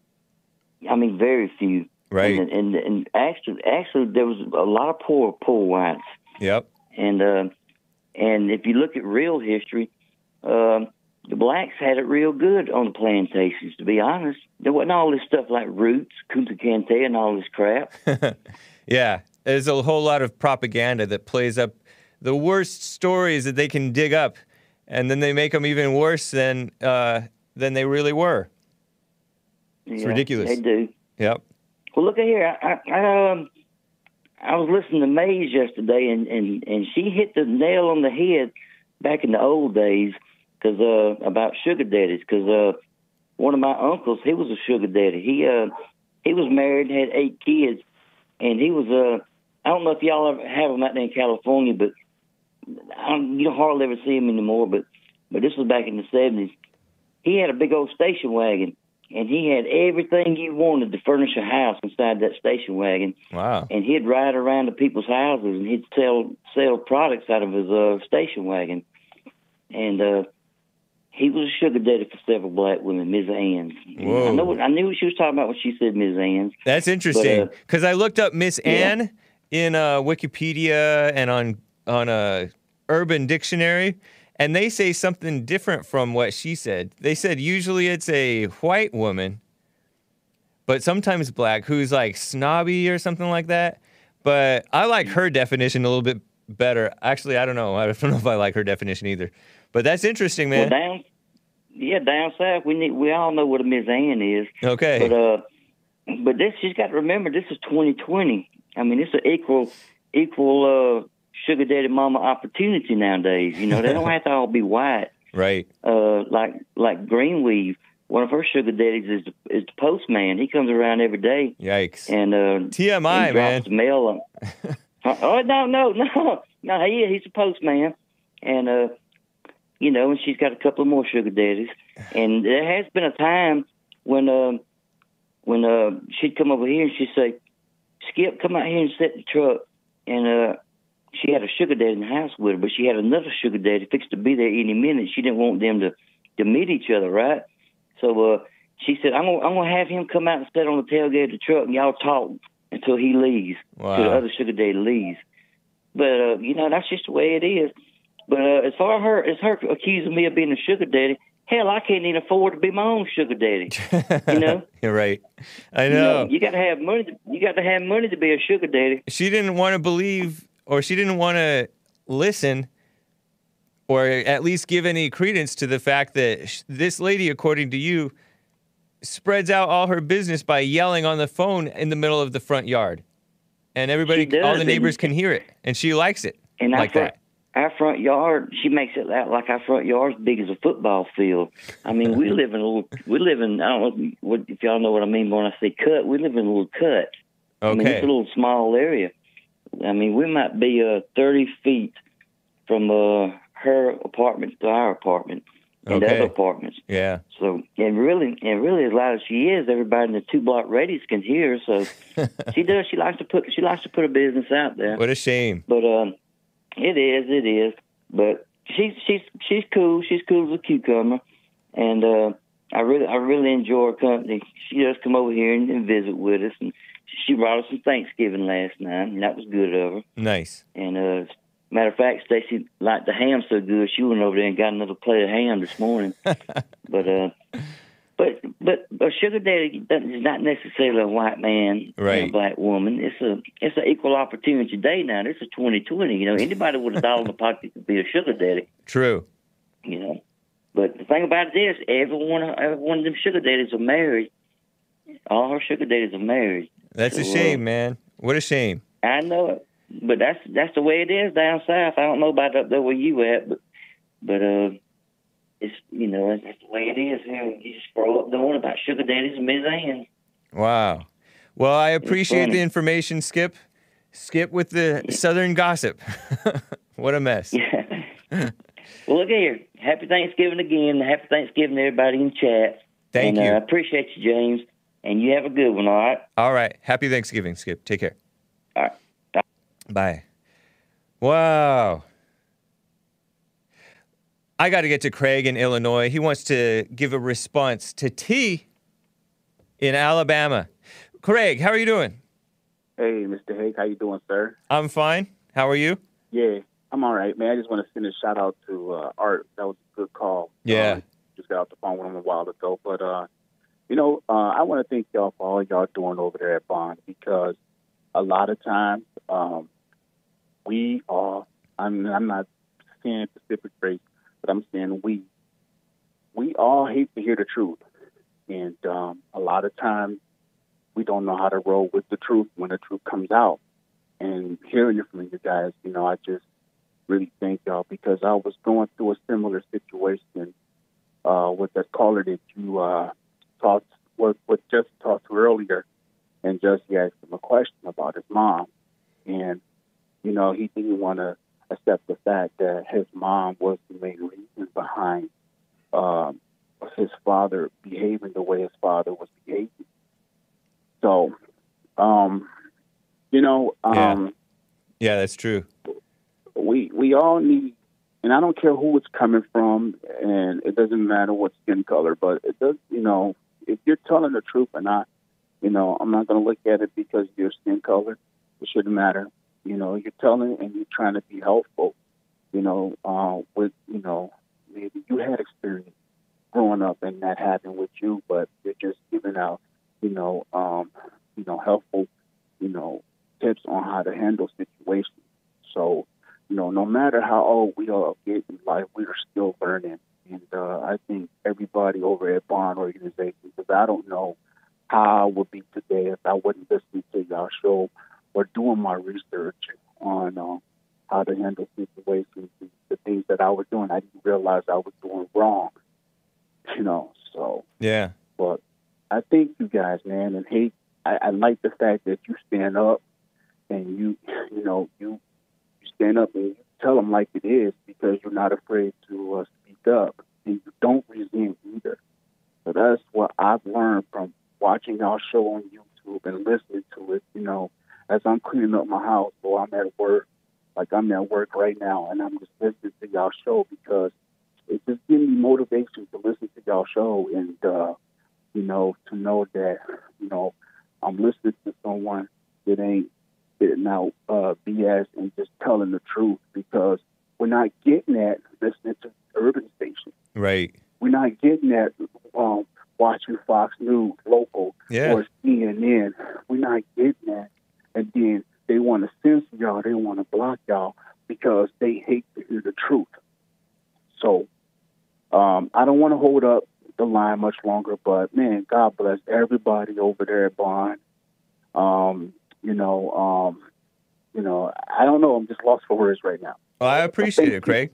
I mean, very few. Right. And, and and actually, actually, there was a lot of poor, poor whites. Yep. And uh, and if you look at real history, um, the blacks had it real good on the plantations. To be honest, there wasn't all this stuff like roots, kunta kinte, and all this crap. *laughs* Yeah. There's a whole lot of propaganda that plays up the worst stories that they can dig up, and then they make them even worse than uh, than they really were. It's ridiculous. They do. Yep. Well, look at here. I, I, um, I was listening to Maze yesterday, and, and, and she hit the nail on the head back in the old days because uh, about sugar daddies. Because uh, one of my uncles, he was a sugar daddy. He uh, he was married, had eight kids, and he was uh, I don't know if y'all ever have him out there in California, but I don't, you don't hardly ever see him anymore. But but this was back in the seventies. He had a big old station wagon and he had everything you wanted to furnish a house inside that station wagon. Wow. And he'd ride around to people's houses and he'd sell sell products out of his uh, station wagon. And uh, he was a sugar daddy for several black women, Ms. Ann's. Whoa. I know what, I knew what she was talking about when she said Ms. Ann's. That's interesting uh, because I looked up Miss yeah. Anne in uh, Wikipedia and on on a Urban Dictionary, and they say something different from what she said. They said usually it's a white woman, but sometimes black who's like snobby or something like that. But I like her definition a little bit better. Actually, I don't know. I don't *laughs* know if I like her definition either. But that's interesting, man. Well, down, yeah, down south, we need we all know what a Ms. Ann is. okay. But uh, but this she's got to remember this is 2020. I mean, it's an equal equal uh, sugar daddy mama opportunity nowadays. You know, they don't *laughs* have to all be white. right. Uh, like like Green Weave, one of her sugar daddies is the, is the postman. He comes around every day Yikes. and uh, TMI, he man. mail. *laughs* Oh no no no *laughs* no! He he's a postman, and uh, you know, and she's got a couple more sugar daddies. And there has been a time when uh, when uh, she'd come over here and she'd say, "Skip, come out here and set the truck." And uh, she had a sugar daddy in the house with her, but she had another sugar daddy fixed to be there any minute. She didn't want them to to meet each other, right? So uh, she said, "I'm gonna I'm gonna have him come out and sit on the tailgate of the truck, and y'all talk until he leaves, Wow. till the other sugar daddy leaves." But uh, you know, that's just the way it is. But uh, as far as her as her accusing me of being a sugar daddy, hell, I can't even afford to be my own sugar daddy. *laughs* You know? You're right. I You know. you got to have money. To, you got to have money to be a sugar daddy. she didn't want to believe or she didn't want to listen or at least give any credence to the fact that sh- this lady according to you spreads out all her business by yelling on the phone in the middle of the front yard and everybody does, all the and- neighbors can hear it and she likes it And like front, that our front yard, she makes it out like our front yard's big as a football field. I mean, we live in a little. We live in. I don't know what, if y'all know what I mean when I say cut. We live in a little cut. Okay. I mean, it's a little small area. I mean, we might be uh, 30 feet from uh, her apartment to our apartment and Okay. other apartments. yeah So, and really, and really, as loud as she is, everybody in the two block radius can hear. her. So, *laughs* she does. She likes to put. She likes to put her business out there. what a shame But um, it is, it is. But she's she's she's cool. She's cool as a cucumber, and uh, I really I really enjoy her company. She does come over here and, and visit with us, and she brought us some Thanksgiving last night, and that was good of her. nice And uh, matter of fact, Stacy liked the ham so good, she went over there and got another plate of ham this morning. *laughs* but uh, but but a sugar daddy is not necessarily a white man and Right. a black woman. It's a it's an equal opportunity day now. This is twenty twenty. You know, anybody with a dollar in the pocket could be a sugar daddy. true You know, but the thing about it is, every one of every one of them sugar daddies are married. All her sugar daddies are married. that's a So, uh, shame man what a shame I know it, but that's that's the way it is down south. I don't know about up there where you at, but but uh, it's you know that's, the way it is here. You just grow up knowing about sugar daddies and Miss Ann. wow well i appreciate the information skip skip with the southern gossip *laughs* what a mess Yeah. *laughs* well, look here. Happy Thanksgiving again. Happy Thanksgiving to everybody in chat. Thank and, you. Uh, I appreciate you, James. And you have a good one. All right. All right. Happy Thanksgiving, Skip. Take care. All right. Bye. Bye. Wow. I got to get to Craig in Illinois. He wants to give a response to T in Alabama. Craig, how are you doing? Hey, Mr. Hake, how you doing, sir? I'm fine. How are you? Yeah, I'm all right, man. I just want to send a shout out to uh, Art. That was a good call. Yeah. Uh, just got off the phone with him a while ago, but uh, you know, uh, I want to thank y'all for all y'all doing over there at Bond because a lot of times um, we are. I'm, I'm not saying specific race, but I'm saying we. We all hate to hear the truth, and um, a lot of times we don't know how to roll with the truth when the truth comes out. And hearing it from you guys, you know, I just really thank y'all because I was going through a similar situation uh, with that caller that you uh, talked what what just talked to earlier, and just he asked him a question about his mom, and you know he didn't want to accept the fact that his mom was the main reason behind um, his father behaving the way his father was behaving. So, um, you know, Yeah. um, Yeah, that's true. we we all need, and I don't care who it's coming from, and it doesn't matter what skin color, but it does. You know, if you're telling the truth or not, you know, I'm not going to look at it because of your skin color. It shouldn't matter. You know, you're telling and you're trying to be helpful. You know, uh, with you know, maybe you had experience growing up and that happened with you, but you're just giving out, you know, um, you know, helpful, you know, tips on how to handle situations. So, you know, no matter how old we all get in life, we are still learning. And uh, I think everybody over at Bond Organization, because I don't know how I would be today if I wasn't listening to y'all show or doing my research on uh, how to handle situations, and the things that I was doing. I didn't realize I was doing wrong. You know, so Yeah. but I thank you guys, man, and Hake. I, I like the fact that you stand up and you, you know, you, you stand up and you tell them like it is because you're not afraid to uh, speak up and you don't resent either. So that's what I've learned from watching y'all show on YouTube and listening to it. You know, as I'm cleaning up my house or I'm at work like I'm at work right now and I'm just listening to y'all show because it just gives me motivation to listen to y'all show and uh, you know to know that you know I'm listening to someone that ain't spitting out uh, BS and just telling the truth because we're not getting that listening to urban stations. Right. We're not getting that um, watching Fox News local Yeah. or CNN. We're not getting that. And then they want to censor y'all. They want to block y'all because they hate to hear the truth. So um, I don't want to hold up the line much longer, but man, God bless everybody over there at Bond. Um, you know, um, you know, I don't know. I'm just lost for words right now. Well, I appreciate it. Craig.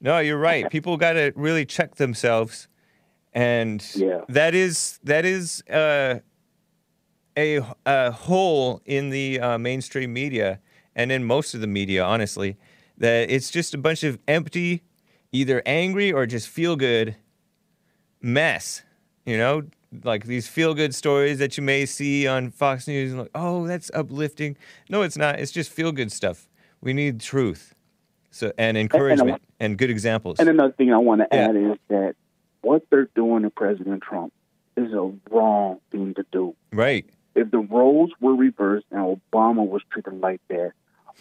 No, you're right. People got to really check themselves, and Yeah. that is that is uh, a a hole in the uh, mainstream media and in most of the media, honestly. That it's just a bunch of empty, either angry or just feel good mess. You know, like these feel good stories that you may see on Fox News, and like, oh, that's uplifting. No, it's not. It's just feel good stuff. We need truth, so and encouragement and good examples. And another thing I want to Yeah. add is that what they're doing to President Trump is a wrong thing to do. right. If the roles were reversed and Obama was treated like that,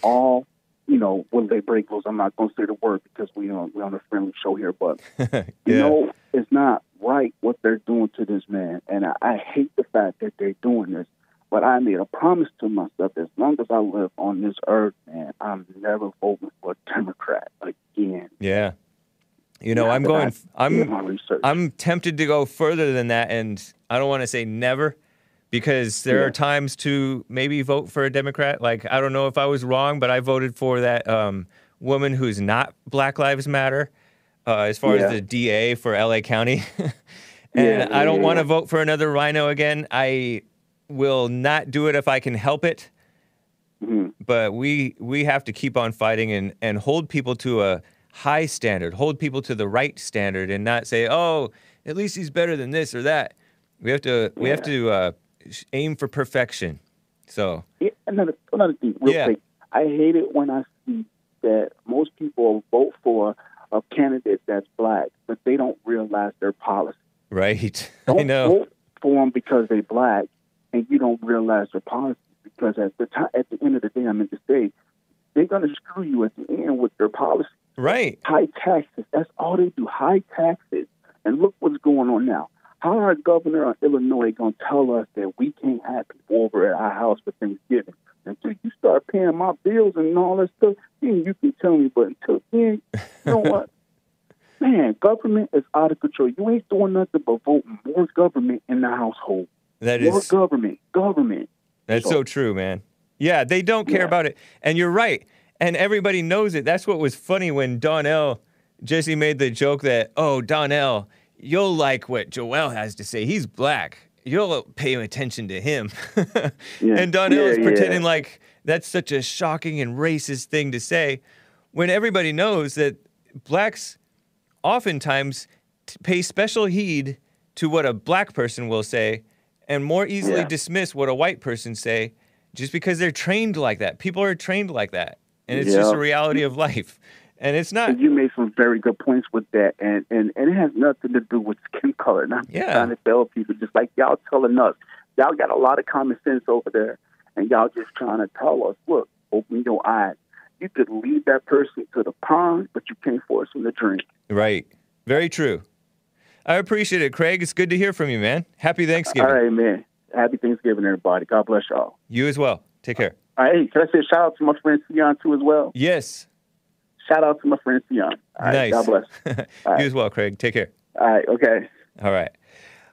all you know, will they break rules? I'm not going to say the word because we on we on a friendly show here, but *laughs* yeah. you know, it's not right what they're doing to this man, and I, I hate the fact that they're doing this. But I made a promise to myself: as long as I live on this earth, man, I'm never voting for a Democrat again. yeah. You know, Now I'm going. I've I'm. done my research. I'm tempted to go further than that, and I don't want to say never, because there Yeah. are times to maybe vote for a Democrat. Like I don't know if I was wrong, but I voted for that um, woman who's not Black Lives Matter, uh, as far Yeah. as the DA for LA County, *laughs* and Yeah, I don't want to vote for another RINO again. I will not do it if I can help it. Mhm. but we we have to keep on fighting and and hold people to a high standard hold people to the right standard and not say oh at least he's better than this or that we have to we have to uh, aim for perfection so Yeah, another another thing, real Yeah. quick. I hate it when I see that most people vote for a candidate that's black, but they don't realize their policy. right *laughs* Don't i know vote for them because they're black, and you don't realize their policy. Because at the time, at the end of the day, I meant to say, they're going to screw you at the end with their policy. right High taxes. That's all they do. High taxes. And look what's going on now. How our governor of Illinois going to tell us that we can't have people over at our house for Thanksgiving? Until you start paying my bills and all that stuff, then you can tell me. But until then, you know what? *laughs* Man, government is out of control. You ain't doing nothing but voting more government in the household. that More is government, government. That's so So- true, man. Yeah, they don't care Yeah. about it. And you're right. And everybody knows it. That's what was funny when Donnell, Jesse made the joke that, oh, Donnell, you'll like what Joel has to say. He's black. You'll pay attention to him. *laughs* Yeah. And Donnell's Yeah, is pretending yeah. like that's such a shocking and racist thing to say when everybody knows that blacks oftentimes t- pay special heed to what a black person will say and more easily dismiss what a white person say just because they're trained like that. People are trained like that. And it's just a reality of life. And it's not you made some very good points with that, and, and, and it has nothing to do with skin color. And I'm Yeah. trying to tell people, just like y'all telling us, y'all got a lot of common sense over there, and y'all just trying to tell us, look, open your eyes. You could lead that person to the pond, but you can't force them to drink. right. Very true. I appreciate it, Craig. It's good to hear from you, man. Happy Thanksgiving. All right, man. Happy Thanksgiving, everybody. God bless y'all. You as well. Take care. All right, hey, can I say a shout out to my friend Sion too as well? Yes. Shout out to my friend Sion. All right, nice. God bless. *laughs* you right. as well, Craig. Take care. All right, okay. All right.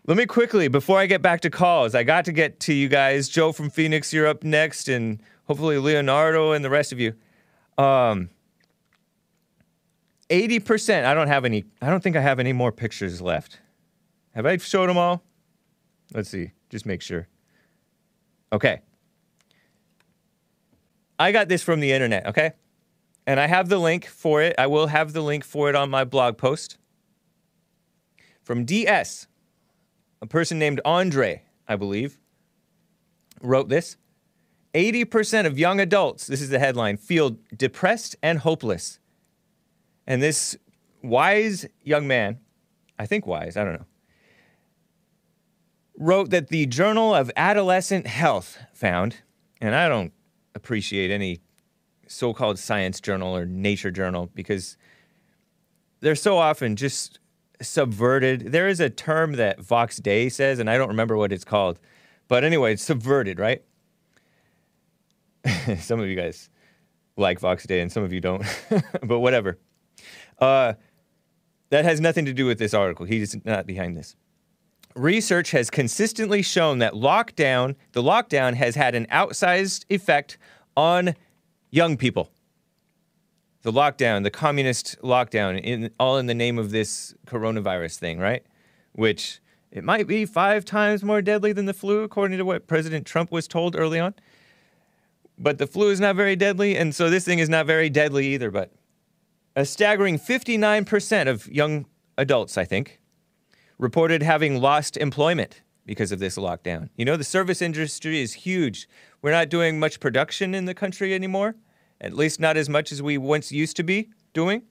Let me quickly, before I get back to calls, I got to get to you guys. Joe from Phoenix, you're up next, and hopefully Leonardo and the rest of you. Um, 80%, I don't have any, I don't think I have any more pictures left. Have I showed them all? Let's see, just make sure. Okay. I got this from the internet, okay? And I have the link for it. I will have the link for it on my blog post. From DS, a person named Andre, I believe, wrote this. 80% of young adults, this is the headline, feel depressed and hopeless. And this wise young man, I think wise, I don't know, wrote that the Journal of Adolescent Health found, and I don't appreciate any so called science journal or nature journal because they're so often just subverted. There is a term that Vox Day says, and I don't remember what it's called. But anyway, it's subverted, right? *laughs* some of you guys like Vox Day and some of you don't, *laughs* but whatever. Uh, that has nothing to do with this article. He's not behind this. Research has consistently shown that lockdown, the lockdown has had an outsized effect on young people. The lockdown, the communist lockdown, in, all in the name of this coronavirus thing, right? Which it might be five times more deadly than the flu, according to what President Trump was told early on. But the flu is not very deadly, and so this thing is not very deadly either. But a staggering 59% of young adults, I think, reported having lost employment because of this lockdown. You know, the service industry is huge. We're not doing much production in the country anymore, at least not as much as we once used to be doing.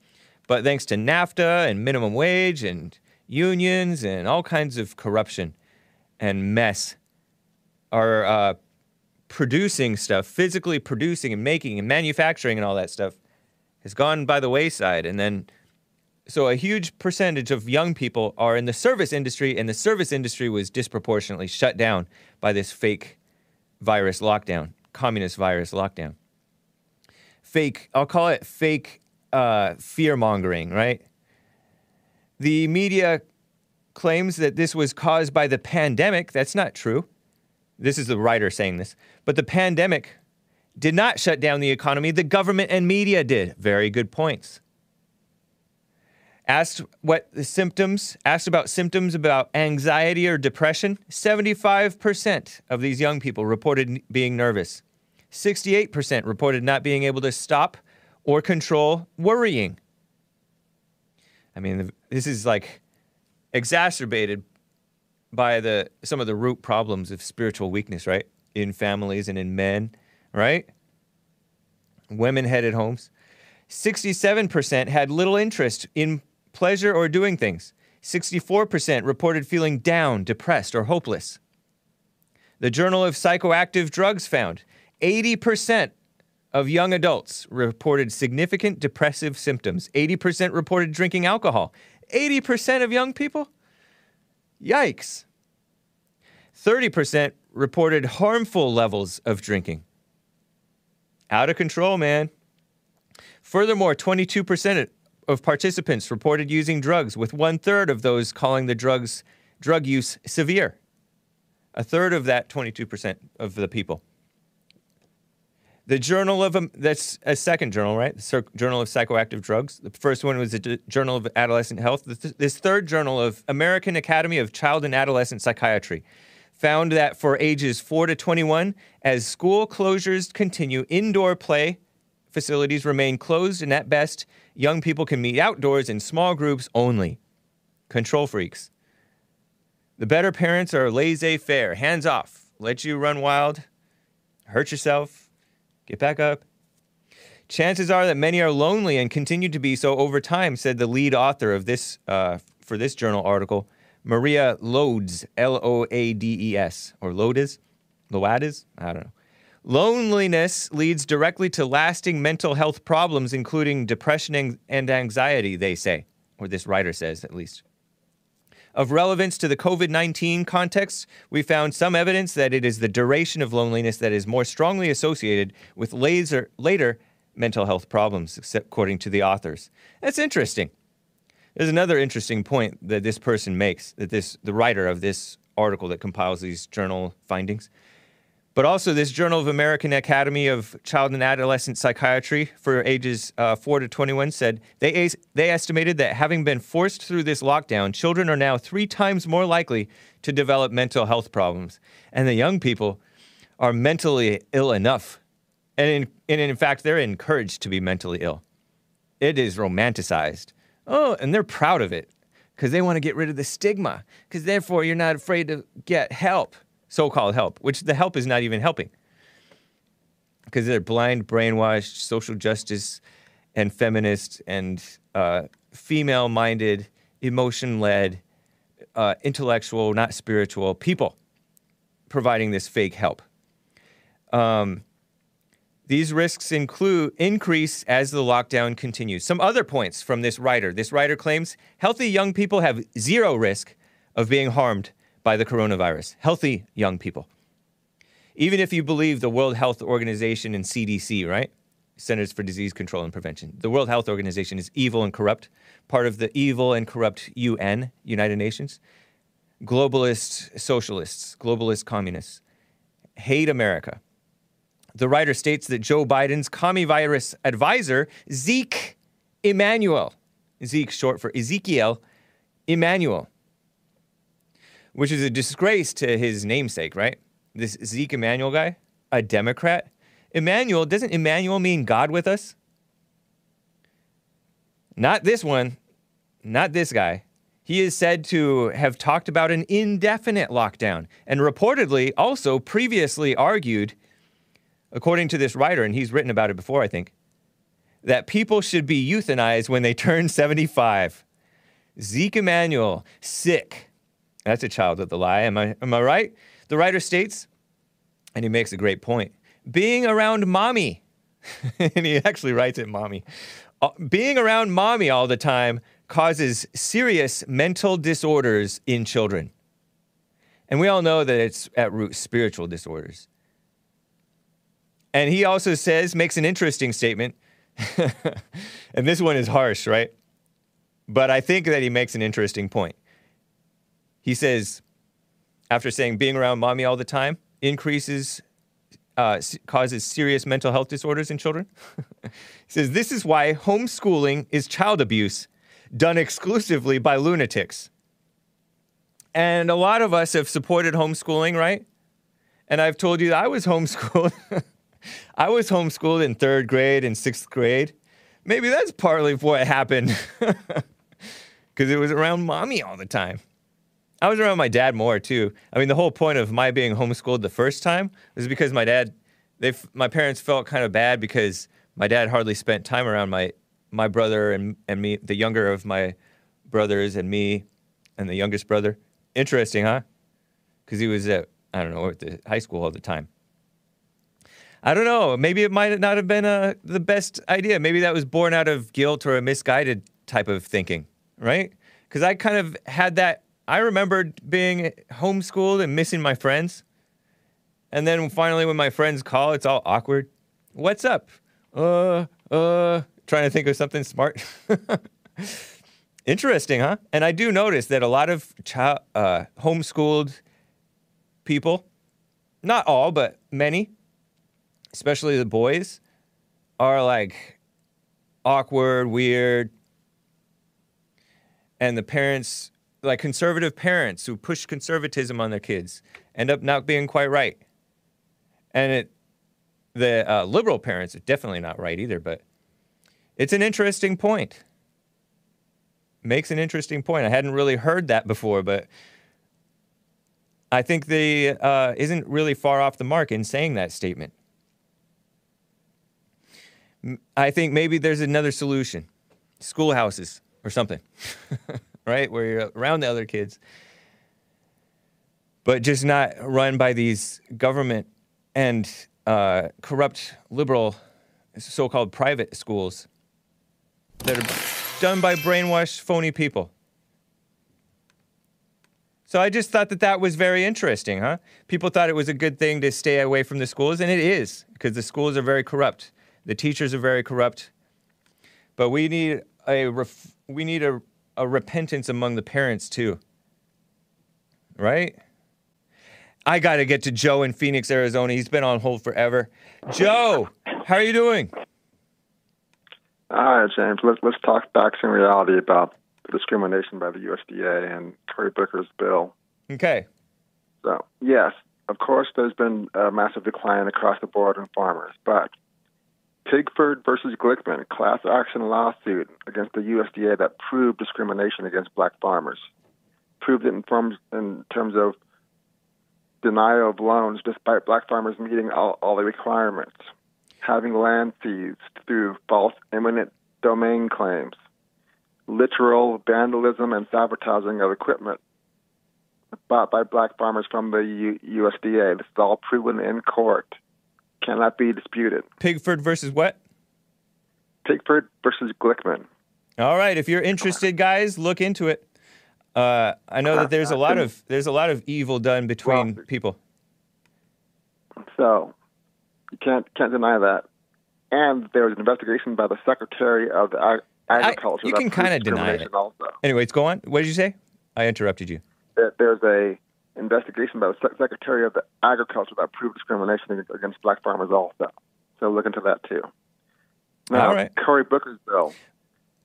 But thanks to NAFTA and minimum wage and unions and all kinds of corruption and mess, our uh, producing stuff, physically producing and making and manufacturing and all that stuff, has gone by the wayside. And then, so a huge percentage of young people are in the service industry, and the service industry was disproportionately shut down by this fake virus lockdown, communist virus lockdown. Fake, I'll call it fake uh, fear mongering, right? The media claims that this was caused by the pandemic. That's not true. This is the writer saying this. But the pandemic did not shut down the economy, the government and media did. Very good points. Asked what the symptoms, asked about symptoms about anxiety or depression, 75% of these young people reported being nervous. 68% reported not being able to stop or control worrying. I mean, this is like exacerbated by the some of the root problems of spiritual weakness, right? In families and in men, right? Women headed homes. 67% had little interest in pleasure or doing things. 64% reported feeling down, depressed, or hopeless. The Journal of Psychoactive Drugs found 80% of young adults reported significant depressive symptoms. 80% reported drinking alcohol. 80% of young people? Yikes. 30% reported harmful levels of drinking. Out of control, man. Furthermore, 22% of participants reported using drugs, with one third of those calling the drugs drug use severe. A third of that 22% of the people. The Journal of, um, that's a second journal, right? The Cir- Journal of Psychoactive Drugs. The first one was the D- Journal of Adolescent Health. This, this third journal of American Academy of Child and Adolescent Psychiatry found that for ages 4 to 21, as school closures continue, indoor play facilities remain closed, and at best, young people can meet outdoors in small groups only. Control freaks. The better parents are laissez faire, hands off, let you run wild, hurt yourself, get back up. Chances are that many are lonely and continue to be so over time, said the lead author of this uh, for this journal article, Maria Loades, L O A D E S, or Loades, Loades, I don't know. Loneliness leads directly to lasting mental health problems, including depression and anxiety, they say, or this writer says at least. Of relevance to the COVID 19 context, we found some evidence that it is the duration of loneliness that is more strongly associated with laser, later mental health problems, according to the authors. That's interesting. There's another interesting point that this person makes, that this the writer of this article that compiles these journal findings. But also, this Journal of American Academy of Child and Adolescent Psychiatry for ages uh, 4 to 21 said they, they estimated that having been forced through this lockdown, children are now three times more likely to develop mental health problems. And the young people are mentally ill enough. And in, and in fact, they're encouraged to be mentally ill. It is romanticized. Oh, and they're proud of it because they want to get rid of the stigma, because therefore you're not afraid to get help, so called help, which the help is not even helping. because they're blind, brainwashed, social justice and feminist and uh, female minded, emotion led, uh, intellectual, not spiritual people providing this fake help. Um, these risks include increase as the lockdown continues. Some other points from this writer. This writer claims healthy young people have zero risk of being harmed by the coronavirus. Healthy young people. Even if you believe the World Health Organization and CDC, right? Centers for Disease Control and Prevention. The World Health Organization is evil and corrupt, part of the evil and corrupt UN, United Nations. Globalist socialists, globalist communists hate America. The writer states that Joe Biden's commie virus advisor, Zeke Emanuel, Zeke short for Ezekiel Emanuel, which is a disgrace to his namesake, right? This Zeke Emanuel guy, a Democrat. Emmanuel, doesn't Emmanuel mean God with us? Not this one, not this guy. He is said to have talked about an indefinite lockdown and reportedly also previously argued, according to this writer, and he's written about it before, I think, that people should be euthanized when they turn 75. Zeke Emanuel, sick. That's a child of the lie. Am I, am I right? The writer states, and he makes a great point being around mommy, *laughs* and he actually writes it mommy, uh, being around mommy all the time causes serious mental disorders in children. And we all know that it's at root spiritual disorders. And he also says, makes an interesting statement, *laughs* and this one is harsh, right? But I think that he makes an interesting point. He says, after saying being around mommy all the time increases, uh, causes serious mental health disorders in children. *laughs* he says, this is why homeschooling is child abuse done exclusively by lunatics. And a lot of us have supported homeschooling, right? And I've told you I was homeschooled. *laughs* I was homeschooled in third grade and sixth grade. Maybe that's partly what happened *laughs* because it was around mommy all the time. I was around my dad more too. I mean, the whole point of my being homeschooled the first time was because my dad, they, my parents felt kind of bad because my dad hardly spent time around my my brother and, and me, the younger of my brothers and me, and the youngest brother. Interesting, huh? Because he was at I don't know at the high school all the time. I don't know. Maybe it might not have been uh, the best idea. Maybe that was born out of guilt or a misguided type of thinking, right? Because I kind of had that. I remembered being homeschooled and missing my friends. And then finally, when my friends call, it's all awkward. What's up? Uh, uh, trying to think of something smart. *laughs* Interesting, huh? And I do notice that a lot of child, uh, homeschooled people, not all, but many, especially the boys, are like awkward, weird. And the parents, like conservative parents who push conservatism on their kids, end up not being quite right. And it, the uh, liberal parents are definitely not right either, but it's an interesting point. Makes an interesting point. I hadn't really heard that before, but I think the uh, isn't really far off the mark in saying that statement. I think maybe there's another solution: schoolhouses or something, *laughs* right? Where you're around the other kids, but just not run by these government and uh, corrupt liberal so-called private schools that are done by brainwashed, phony people. So I just thought that that was very interesting, huh? People thought it was a good thing to stay away from the schools, and it is because the schools are very corrupt. The teachers are very corrupt. But we need a ref- we need a, a repentance among the parents too. Right? I got to get to Joe in Phoenix, Arizona. He's been on hold forever. Joe, how are you doing? All right, James. Let's let's talk facts and reality about discrimination by the USDA and Cory Booker's bill. Okay. So yes, of course, there's been a massive decline across the board in farmers, but Pigford versus Glickman class action lawsuit against the USDA that proved discrimination against black farmers, proved it in terms in terms of denial of loans despite black farmers meeting all, all the requirements. having land seized through false eminent domain claims, literal vandalism and sabotaging of equipment bought by black farmers from the U- USDA. This is all proven in court. Cannot be disputed. Pigford versus what? Pigford versus Glickman. All right, if you're interested, guys, look into it. Uh, I know that there's a lot of there's a lot of evil done between people. So you can't can't deny that. And there was an investigation by the Secretary of the Ag- Agriculture. you can kinda deny it. Also, Anyways, go on. What did you say? I interrupted you. There- there's a investigation by the Secretary of the Agriculture that proved discrimination against black farmers. Also, so look into that too. Now, All right. Cory Booker's bill.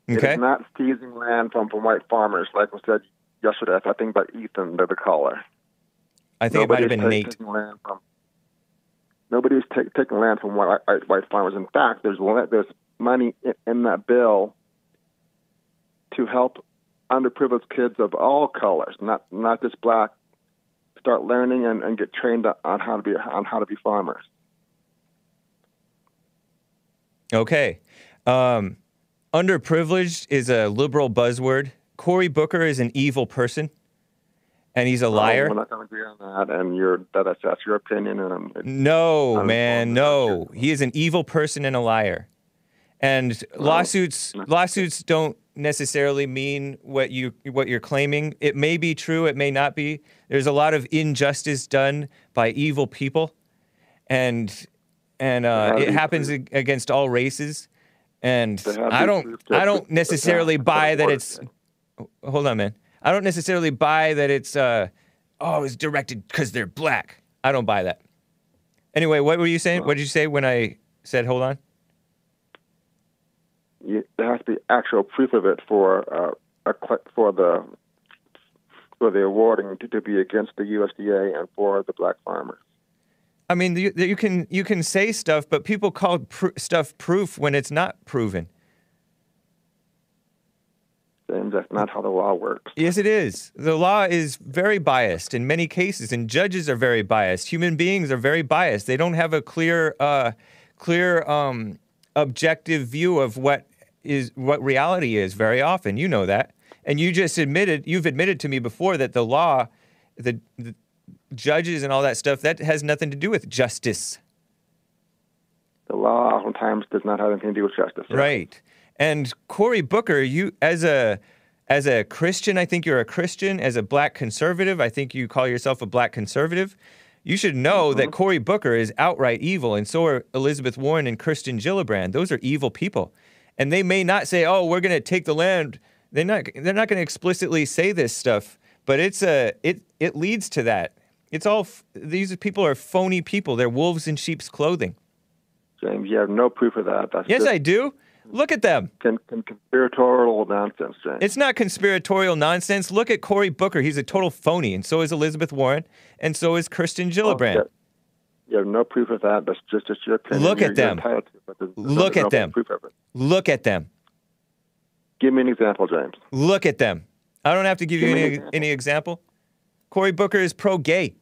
Okay. is not seizing land from, from white farmers, like was said yesterday. I think by Ethan, the, the caller. I think it might have been ta- Nate. Taking land from, nobody's ta- taking land from white, white, white farmers. In fact, there's there's money in, in that bill to help underprivileged kids of all colors, not not just black, start learning and, and get trained on how to be on how to be farmers. Okay. Um, underprivileged is a liberal buzzword. Cory Booker is an evil person, and he's a liar. Oh, we're not going to agree on that, and you're that, that's that's your opinion, and I'm- No, man, no. He is an evil person and a liar. And lawsuits lawsuits don't necessarily mean what you what you're claiming. It may be true, it may not be. There's a lot of injustice done by evil people. And and uh, it happens ag- against all races. And There has to I don't *laughs* I don't necessarily *laughs* buy that it's hold on, man. I don't necessarily buy that it's uh oh, it's directed because they're black. I don't buy that. Anyway, what were you saying? What did you say when I said hold on? You, there has to be actual proof of it for uh, a, for the for the awarding to, to be against the USDA and for the black farmers. I mean, you, you can you can say stuff, but people call pr- stuff proof when it's not proven. That's not how the law works. Yes, it is. The law is very biased in many cases, and judges are very biased. Human beings are very biased. They don't have a clear, uh, clear, um, objective view of what is what reality is. Very often, you know that, and you just admitted you've admitted to me before that the law, the, the judges and all that stuff that has nothing to do with justice. The law oftentimes does not have anything to do with justice. Right. And Cory Booker, you as a as a Christian, I think you're a Christian. As a black conservative, I think you call yourself a black conservative. You should know that mm-hmm. Cory Booker is outright evil, and so are Elizabeth Warren and Kirsten Gillibrand. Those are evil people, and they may not say, "Oh, we're going to take the land." They're not. They're not going to explicitly say this stuff, but it's a. It it leads to that. It's all. f- These people are phony people. They're wolves in sheep's clothing. James, you have no proof of that. That's Yes, I do. Look at them. con- con- conspiratorial nonsense, James. It's not conspiratorial nonsense. Look at Cory Booker. He's a total phony, and so is Elizabeth Warren, and so is Kirsten oh, Gillibrand. Okay. You have no proof of that. That's just, just your opinion. Look You're- at them. to there's- there's Look at no them. Proof of it. Look at them. Give me an example, James. Look at them. I don't have to give you Give an any example. any example. Cory Booker is pro-gay.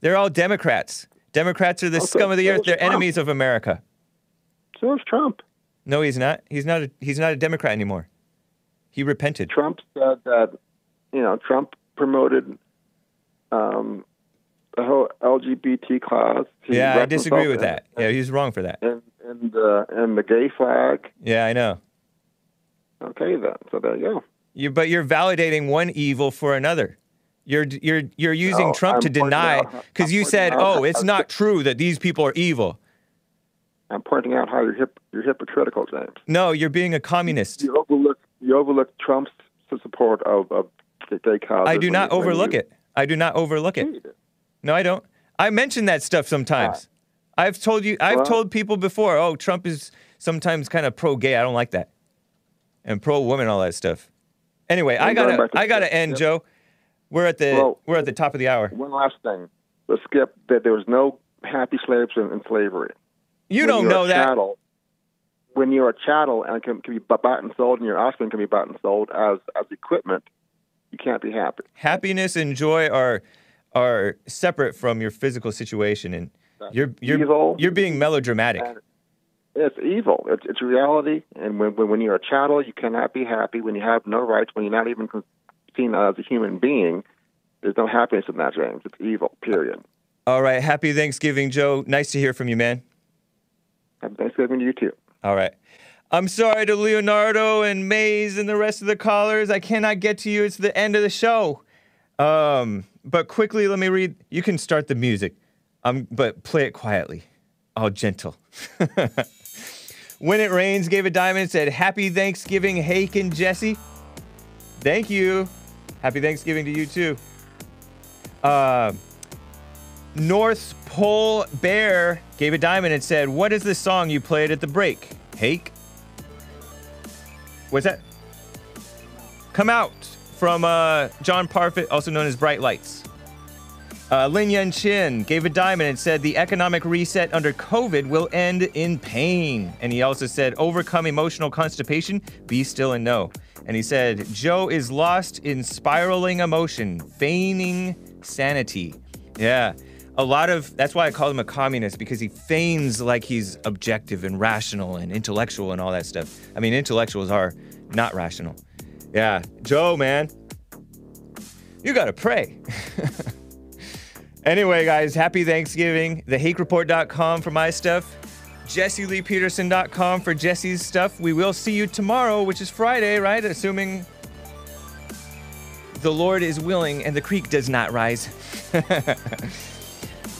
They're all Democrats. Democrats are the Okay, scum of the earth. They're Trump. enemies of America. So is Trump. No, he's not. He's not. A, he's not a Democrat anymore. He repented. Trump said that, you know, Trump promoted um, the whole LGBT clause. Yeah, I disagree with that. Yeah, he's wrong for that. And and the and the gay flag. Yeah, I know. Okay, then. So there you go. You, but you're validating one evil for another. You're you're you're using No, Trump I'm to deny because you said, "Oh, it's not true that these people are evil." I'm pointing out how you're hip, you're hypocritical, James. No, you're being a communist. You overlook you overlook Trump's support of, of the gay causes. I do not overlook you- it. I do not overlook it. No, I don't. I mention that stuff sometimes. I've told you. I've Well- told people before. Oh, Trump is sometimes kind of pro-gay. I don't like that, and pro-woman, all that stuff. Anyway, I gotta I gotta end, Yep. Joe. We're at the Well- we're at the top of the hour. One last thing. The skip that there was no happy slaves in, in slavery. You When don't know that. Chattel, when you're a chattel and can, can be bought and sold, and your offspring can be bought and sold as as equipment, you can't be happy. happiness and joy are are separate from your physical situation and You're you're evil. you're being melodramatic. It's evil. It's, it's reality. And when, when when you're a chattel, you cannot be happy. When you have no rights, when you're not even seen as a human being, there's no happiness in that, James. It's evil. Period. All right. Happy Thanksgiving, Joe. Nice to hear from you, man. Happy Thanksgiving to you too. All right. I'm sorry to Leonardo and Maze and the rest of the callers. I cannot get to you. It's the end of the show. Um, but quickly, let me read. You can start the music, um, but play it quietly, all gentle. *laughs* when it rains, gave a diamond. Said, "Happy Thanksgiving, Hake and Jesse." Thank you. Happy Thanksgiving to you too. Uh, North Pole Bear gave a diamond and said, What is the song you played at the break? Hake? What's that? Come Out from uh, John Parfit, also known as Bright Lights. Uh, Lin Yun Chin gave a diamond and said, The economic reset under COVID will end in pain. And he also said, Overcome emotional constipation, be still and know. And he said, Joe is lost in spiraling emotion, feigning sanity. Yeah. A lot of that's why I call him a communist because he feigns like he's objective and rational and intellectual and all that stuff. I mean, intellectuals are not rational. Yeah. Joe, man, you got to pray. *laughs* anyway, guys, happy Thanksgiving. TheHakeReport.com for my stuff. JesseLeePeterson.com for Jesse's stuff. We will see you tomorrow, which is Friday, right? Assuming the Lord is willing and the creek does not rise. *laughs*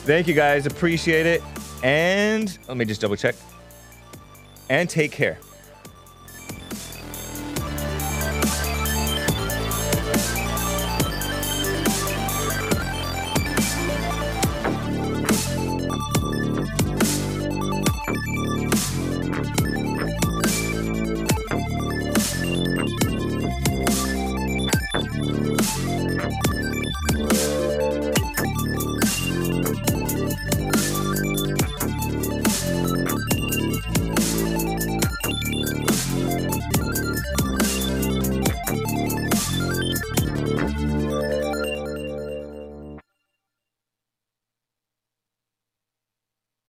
Thank you guys. Appreciate it. And let me just double check. And take care.